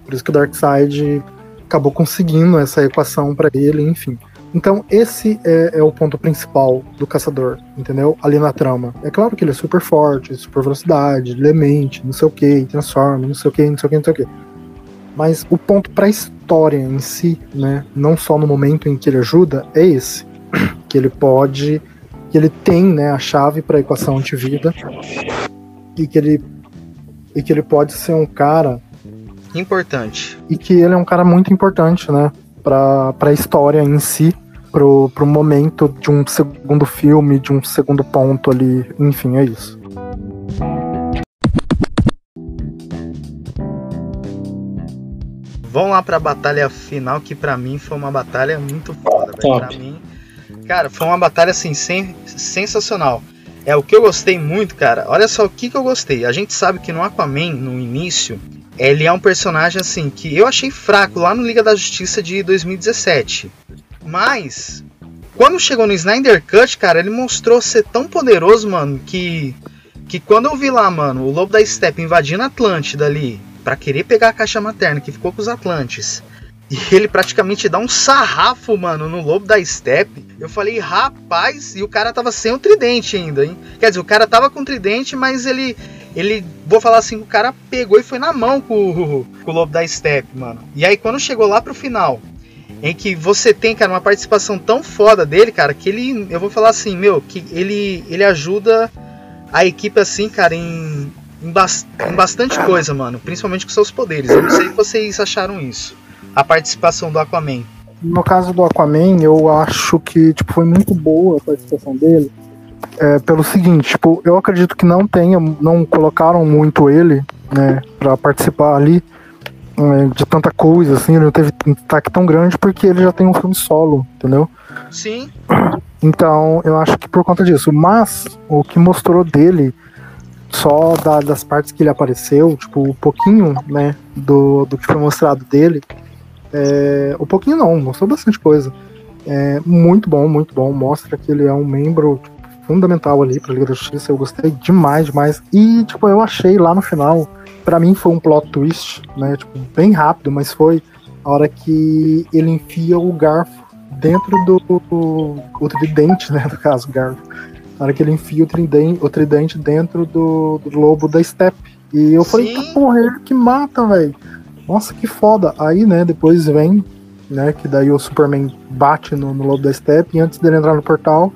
Por isso que o Darkseid acabou conseguindo essa equação para ele, enfim. Então, esse é, é, o ponto principal do caçador, entendeu? Ali na trama. É claro que ele é super forte, super velocidade, lemente, não sei o que, transforma, não sei o que, não sei o que, não sei o que. Mas o ponto pra história em si, né? Não só no momento em que ele ajuda, é esse. Que ele pode. Que ele tem, né, a chave para a equação antivida. E que ele. E que ele pode ser um cara. Importante. E que ele é um cara muito importante, né? Pra, pra história em si pro, pro momento de um segundo filme, de um segundo ponto ali. Enfim, é isso. Vamos lá pra batalha final, que para mim foi uma batalha muito foda. Pra mim, cara, foi uma batalha assim, sem, sensacional. É o que eu gostei muito, cara. Olha só o que, que eu gostei. A gente sabe que no Aquaman, no início, ele é um personagem assim que eu achei fraco lá no Liga da Justiça de 2017. Mas, quando chegou no Snyder Cut, cara, ele mostrou ser tão poderoso, mano, que. Que quando eu vi lá, mano, o Lobo da Steppe invadindo a Atlântida ali, para querer pegar a caixa materna que ficou com os Atlantes, e ele praticamente dá um sarrafo, mano, no Lobo da Steppe. Eu falei, rapaz, e o cara tava sem o tridente ainda, hein? Quer dizer, o cara tava com o tridente, mas ele. Ele, vou falar assim, o cara pegou e foi na mão com, com o Lobo da Steppe, mano. E aí, quando chegou lá pro final, em que você tem, cara, uma participação tão foda dele, cara, que ele, eu vou falar assim, meu, que ele, ele ajuda a equipe assim, cara, em, em, bas, em bastante coisa, mano, principalmente com seus poderes. Eu não sei se vocês acharam isso, a participação do Aquaman. No caso do Aquaman, eu acho que tipo, foi muito boa a participação dele. É, pelo seguinte, tipo, eu acredito que não tenha, não colocaram muito ele, né, para participar ali, de tanta coisa, assim, ele não teve um destaque tão grande porque ele já tem um filme solo, entendeu? Sim. Então, eu acho que por conta disso. Mas, o que mostrou dele, só da, das partes que ele apareceu, tipo, um pouquinho, né, do, do que foi mostrado dele, é, um pouquinho não, mostrou bastante coisa. É muito bom, muito bom. Mostra que ele é um membro fundamental ali pra Liga da Justiça. Eu gostei demais, demais. E, tipo, eu achei lá no final, para mim foi um plot twist, né? Tipo, bem rápido, mas foi a hora que ele enfia o garfo dentro do, do o tridente, né? No caso, garfo. Na hora que ele enfia o tridente, o tridente dentro do, do lobo da Steppe. E eu falei, tá porra, ele que mata, velho. Nossa, que foda. Aí, né, depois vem, né, que daí o Superman bate no, no lobo da Steppe e antes dele entrar no portal.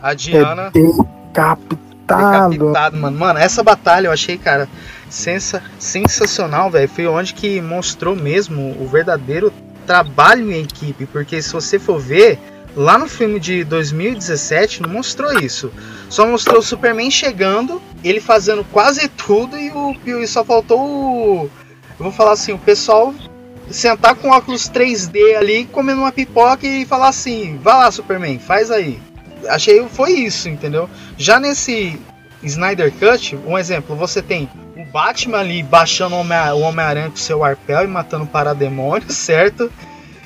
A Diana. É decapitado. decapitado, mano. Mano, essa batalha eu achei, cara, sensa sensacional, velho. Foi onde que mostrou mesmo o verdadeiro trabalho em equipe. Porque se você for ver, lá no filme de 2017 não mostrou isso. Só mostrou o Superman chegando, ele fazendo quase tudo e o e só faltou o. Eu vou falar assim, o pessoal sentar com óculos 3D ali, comendo uma pipoca e falar assim: vai lá, Superman, faz aí. Achei foi isso, entendeu? Já nesse Snyder Cut, um exemplo, você tem Batman ali baixando o Homem-Aranha com seu arpel e matando o parademônio, certo?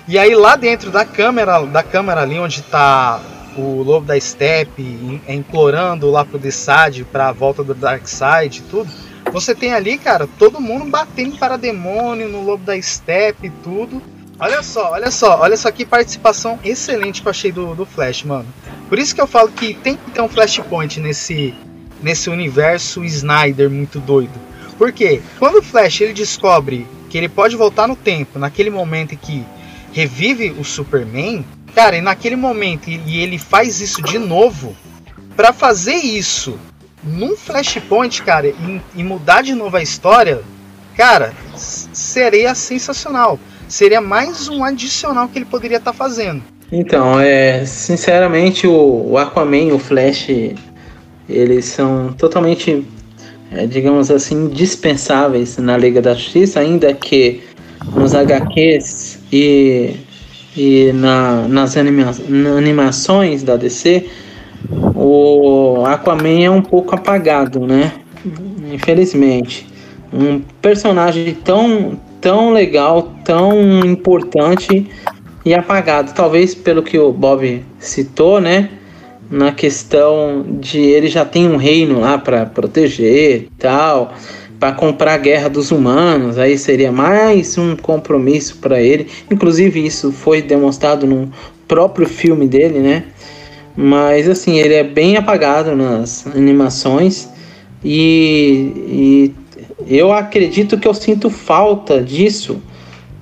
E aí lá dentro da câmera, da câmera ali onde tá o Lobo da Steppe implorando lá pro Desad para a volta do Darkseid e tudo, você tem ali, cara, todo mundo batendo para demônio no Lobo da Steppe e tudo. Olha só, olha só, olha só que participação excelente que eu achei do, do Flash, mano. Por isso que eu falo que tem que ter um Flashpoint nesse, nesse universo Snyder muito doido. Porque quando o Flash ele descobre que ele pode voltar no tempo, naquele momento em que revive o Superman, cara, e naquele momento e ele faz isso de novo, para fazer isso num Flashpoint, cara, e, e, mudar de novo a história, cara, seria sensacional. Seria mais um adicional que ele poderia estar tá fazendo. Então, é, sinceramente, o, o Aquaman e o Flash, eles são totalmente, digamos assim, dispensáveis na Liga da Justiça, ainda que nos HQs e, e na, nas anima, animações da DC, o Aquaman é um pouco apagado, né? Infelizmente. Um personagem tão, tão legal, tão importante e apagado. Talvez pelo que o Bob citou, né? Na questão de ele já tem um reino lá para proteger tal para comprar a guerra dos humanos, aí seria mais um compromisso para ele. Inclusive isso foi demonstrado no próprio filme dele, né? Mas assim, ele é bem apagado nas animações e, e eu acredito que eu sinto falta disso.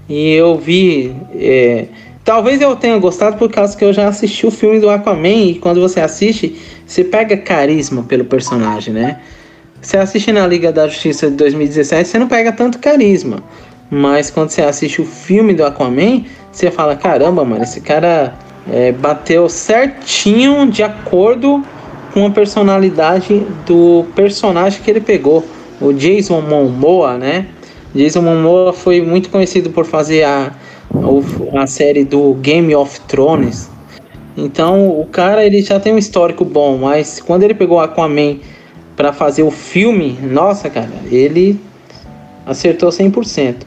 E eu vi. É, talvez eu tenha gostado por causa que eu já assisti o filme do Aquaman e quando você assiste, você pega carisma pelo personagem, né? Você assiste na Liga da Justiça de 2017, você não pega tanto carisma. Mas quando você assiste o filme do Aquaman, você fala: caramba, mano, esse cara é, bateu certinho de acordo com a personalidade do personagem que ele pegou. O Jason Momoa, né? Jason Momoa foi muito conhecido por fazer a, a, série do Game of Thrones. Então o cara ele já tem um histórico bom, mas quando ele pegou Aquaman para fazer o filme, nossa, cara, ele acertou 100%.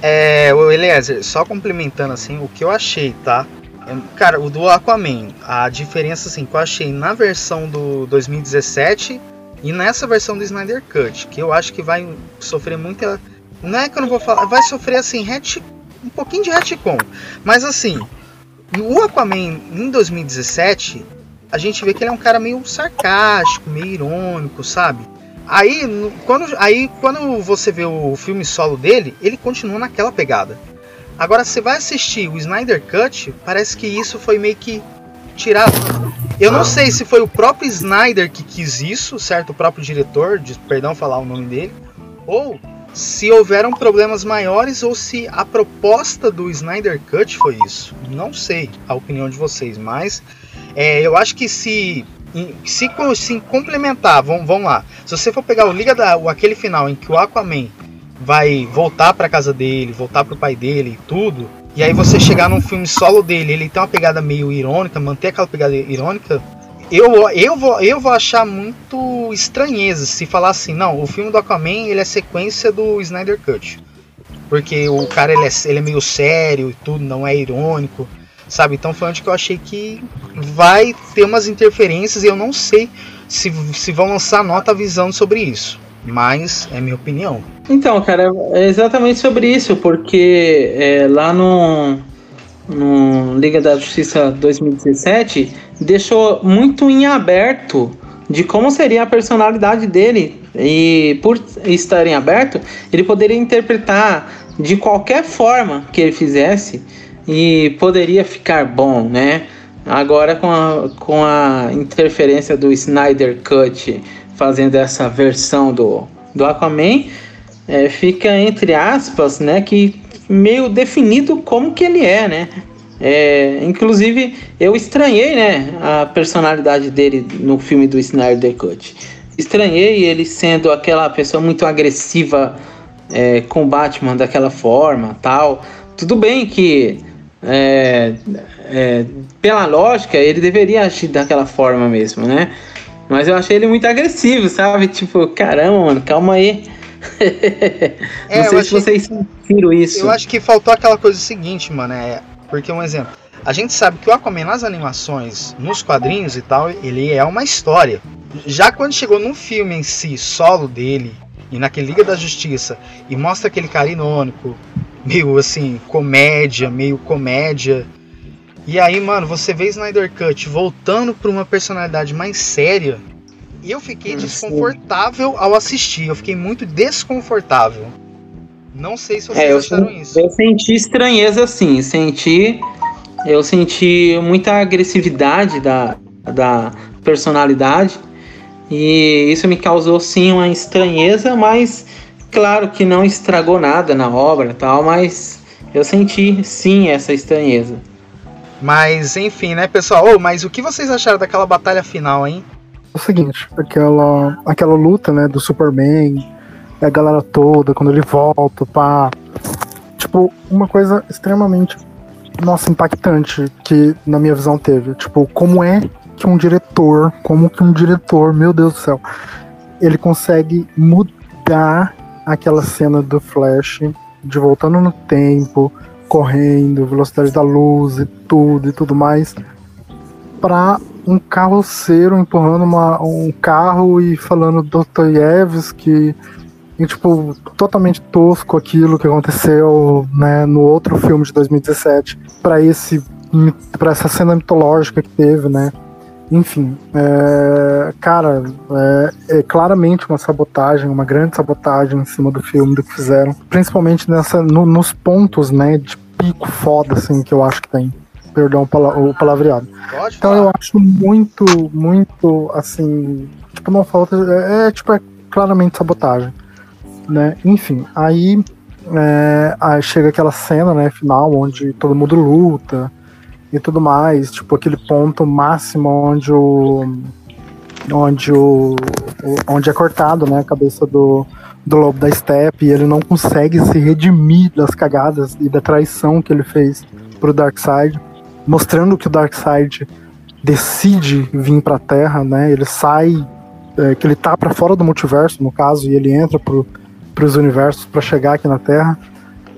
É, o Eliezer, só complementando assim, o que eu achei, tá? É, cara, o do Aquaman, a diferença assim que eu achei na versão do 2017 e nessa versão do Snyder Cut, que eu acho que vai sofrer muita. Não é que eu não vou falar, vai sofrer assim, ret... um pouquinho de retcon. Mas assim, o Aquaman em 2017, a gente vê que ele é um cara meio sarcástico, meio irônico, sabe? Aí quando, aí, quando você vê o filme solo dele, ele continua naquela pegada. Agora, você vai assistir o Snyder Cut, parece que isso foi meio que tirado. Eu não sei se foi o próprio Snyder que quis isso, certo? O próprio diretor, de, perdão falar o nome dele, ou se houveram problemas maiores ou se a proposta do Snyder Cut foi isso. Não sei a opinião de vocês, mas é, eu acho que se se, se complementar, vamos, vamos lá. Se você for pegar o Liga da o, aquele final em que o Aquaman vai voltar para casa dele, voltar pro pai dele e tudo, e aí você chegar num filme solo dele, ele tem uma pegada meio irônica, manter aquela pegada irônica, eu, eu, vou, eu vou achar muito estranheza se falar assim, não, o filme do Aquaman ele é sequência do Snyder Cut. Porque o cara ele é, ele é meio sério e tudo, não é irônico. Sabe? Então foi onde que eu achei que vai ter umas interferências e eu não sei se, se vão lançar nota avisando sobre isso. Mas é minha opinião. Então, cara, é exatamente sobre isso, porque é, lá no, no Liga da Justiça 2017 deixou muito em aberto de como seria a personalidade dele. E por estar em aberto, ele poderia interpretar de qualquer forma que ele fizesse e poderia ficar bom, né? Agora com a, com a interferência do Snyder Cut fazendo essa versão do, do Aquaman, é, fica entre aspas, né, que meio definido como que ele é, né? É, inclusive, eu estranhei, né, a personalidade dele no filme do Snyder Cut. Estranhei ele sendo aquela pessoa muito agressiva é, com Batman daquela forma, tal. Tudo bem que é, é, pela lógica ele deveria agir daquela forma mesmo, né? Mas eu achei ele muito agressivo, sabe? Tipo, caramba, mano, calma aí. É, Não sei se vocês sentiram isso. Eu acho que faltou aquela coisa seguinte, mano. É, porque um exemplo. A gente sabe que o Aquaman nas animações, nos quadrinhos e tal, ele é uma história. Já quando chegou no filme em si, solo dele, e naquele Liga da Justiça, e mostra aquele cara inônico, meio assim, comédia, meio comédia. E aí, mano, você vê Snyder Cut voltando para uma personalidade mais séria. E eu fiquei desconfortável ao assistir. Eu fiquei muito desconfortável. Não sei se vocês é, acharam isso. Eu senti estranheza, sim. Senti. Eu senti muita agressividade da, da personalidade. E isso me causou, sim, uma estranheza, mas claro que não estragou nada na obra tal, mas eu senti, sim, essa estranheza. Mas, enfim, né, pessoal? Oh, mas o que vocês acharam daquela batalha final, hein? O seguinte, aquela, aquela luta, né, do Superman a galera toda, quando ele volta, pá. Tipo, uma coisa extremamente, nossa, impactante que na minha visão teve. Tipo, como é que um diretor, como que um diretor, meu Deus do céu, ele consegue mudar aquela cena do Flash de voltando no tempo, correndo, velocidade da luz e tudo e tudo mais, pra um carroceiro empurrando uma, um carro e falando Dostoiévski e, tipo, totalmente tosco aquilo que aconteceu né, no outro filme de 2017 para esse para essa cena mitológica que teve, né? Enfim, é, cara, é, é, claramente uma sabotagem, uma grande sabotagem em cima do filme do que fizeram, principalmente nessa no, nos pontos, né, de pico foda assim que eu acho que tem. Perdão o palavreado. Pode então eu acho muito, muito assim, tipo não falta, é, é tipo é claramente sabotagem né? Enfim, aí, é, aí chega aquela cena, né, final, onde todo mundo luta e tudo mais, tipo aquele ponto máximo onde o onde o, onde é cortado, né, a cabeça do do lobo da steppe e ele não consegue se redimir das cagadas e da traição que ele fez pro Darkseid, mostrando que o Darkseid decide vir para a Terra, né? Ele sai é, que ele tá para fora do multiverso, no caso, e ele entra para os universos para chegar aqui na Terra.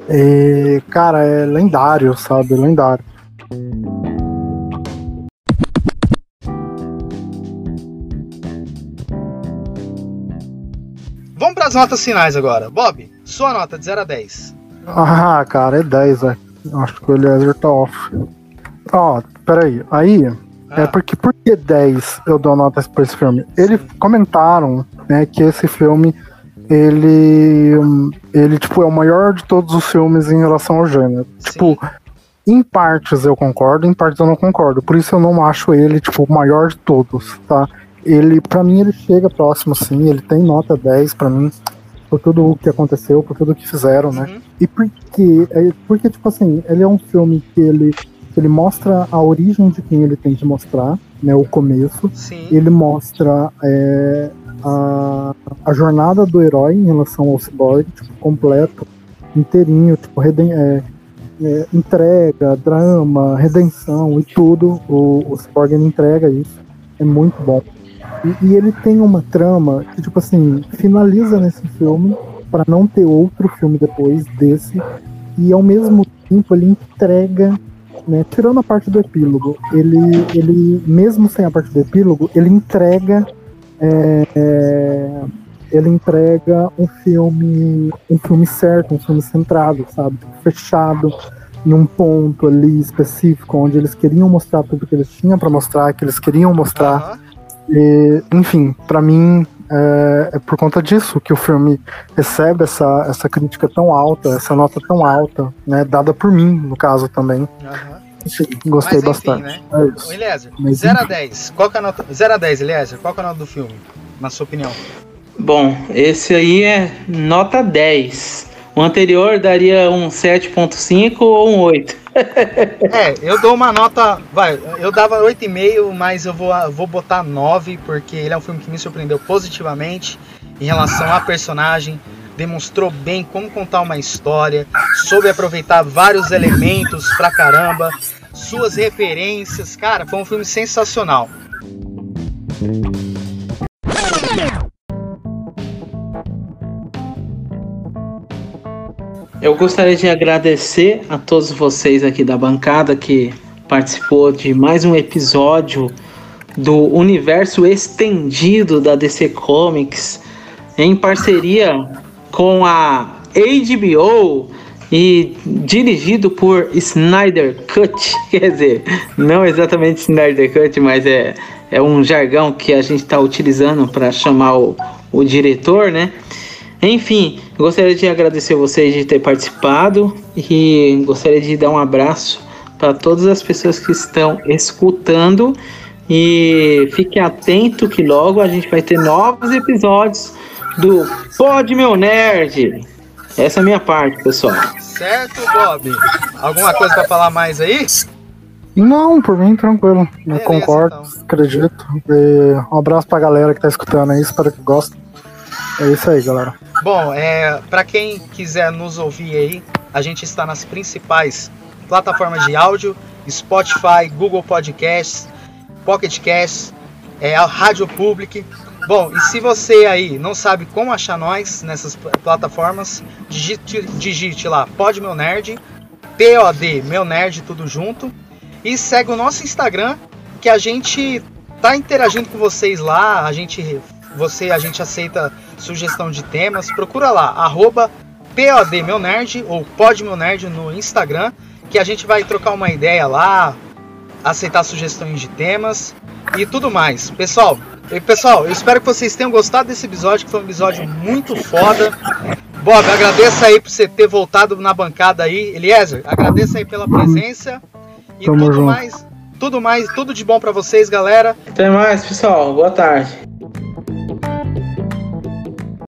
E, cara, é lendário, sabe? Lendário. Vamos para as notas finais agora. Bob, sua nota de 0 a 10. Ah, cara, é 10, velho. Acho que o Eliezer tá off. Ó, peraí. Aí, ah. é porque por que 10 eu dou nota para esse filme? Eles comentaram né, que esse filme ele, ele tipo, é o maior de todos os filmes em relação ao gênero. Sim. Tipo, em partes eu concordo, em partes eu não concordo. Por isso eu não acho ele, tipo, o maior de todos, tá? Ele, para mim, ele chega próximo, sim. Ele tem nota 10 para mim, por tudo o que aconteceu, por tudo o que fizeram, né? uhum. E porque, é, porque, tipo assim, ele é um filme que ele, ele mostra a origem de quem ele tem que mostrar, né? O começo. Sim. Ele mostra é, a, a jornada do herói em relação ao cyborg, tipo, completo, inteirinho, tipo, reden é, é, entrega, drama, redenção e tudo, o, o cyborg entrega isso, é muito bom. E, e, ele tem uma trama que, tipo assim, finaliza nesse filme para não ter outro filme depois desse, e ao mesmo tempo ele entrega né, tirando a parte do epílogo, ele, ele mesmo sem a parte do epílogo, ele entrega é, é, ele entrega um filme um filme certo, um filme centrado, sabe, fechado em um ponto ali específico onde eles queriam mostrar tudo que eles tinham para mostrar, que eles queriam mostrar. Uhum. E, enfim, para mim é, é, por conta disso que o filme recebe essa, essa crítica tão alta, essa nota tão alta, né, dada por mim, no caso também. Uhum. Sim, gostei Mas, enfim, bastante. Né? É isso. Eliezer, 0 a 10. Qual é a nota? 0 a 10, Eliezer, qual é a nota do filme, na sua opinião? Bom, esse aí é nota 10. O anterior daria um 7.5 ou um 8. é, eu dou uma nota. Vai, eu dava 8,5, mas eu vou, vou botar 9, porque ele é um filme que me surpreendeu positivamente em relação à personagem. Demonstrou bem como contar uma história, soube aproveitar vários elementos pra caramba, suas referências. Cara, foi um filme sensacional. Eu gostaria de agradecer a todos vocês aqui da bancada que participou de mais um episódio do universo estendido da DC Comics em parceria com a HBO e dirigido por Snyder Cut, quer dizer, não exatamente Snyder Cut, mas é, é um jargão que a gente está utilizando para chamar o, o diretor, né? Enfim, gostaria de agradecer vocês de ter participado e gostaria de dar um abraço para todas as pessoas que estão escutando e fique atento que logo a gente vai ter novos episódios do Pod Meu Nerd. Essa é a minha parte, pessoal. Certo, Bob. Alguma coisa para falar mais aí? Não, por mim, tranquilo. Beleza, Eu concordo, então. acredito. E um abraço pra galera que tá escutando aí, espero que gostem. É isso aí, galera. Bom, é, para quem quiser nos ouvir aí, a gente está nas principais plataformas de áudio: Spotify, Google Podcasts, Pocket Casts, é, a Rádio Public. Bom, e se você aí não sabe como achar nós nessas plataformas, digite, digite lá Pod Meu Nerd, POD Meu Nerd, tudo junto. E segue o nosso Instagram, que a gente tá interagindo com vocês lá, a gente você a gente aceita sugestão de temas, procura lá, arroba POD Meu Nerd ou Pod Meu Nerd no Instagram, que a gente vai trocar uma ideia lá, aceitar sugestões de temas e tudo mais. Pessoal, pessoal, eu espero que vocês tenham gostado desse episódio, que foi um episódio muito foda. Bob, agradeço aí por você ter voltado na bancada aí. Eliezer, agradeço aí pela presença. E Tamo tudo junto. mais, tudo mais, tudo de bom para vocês, galera. Até mais, pessoal. Boa tarde.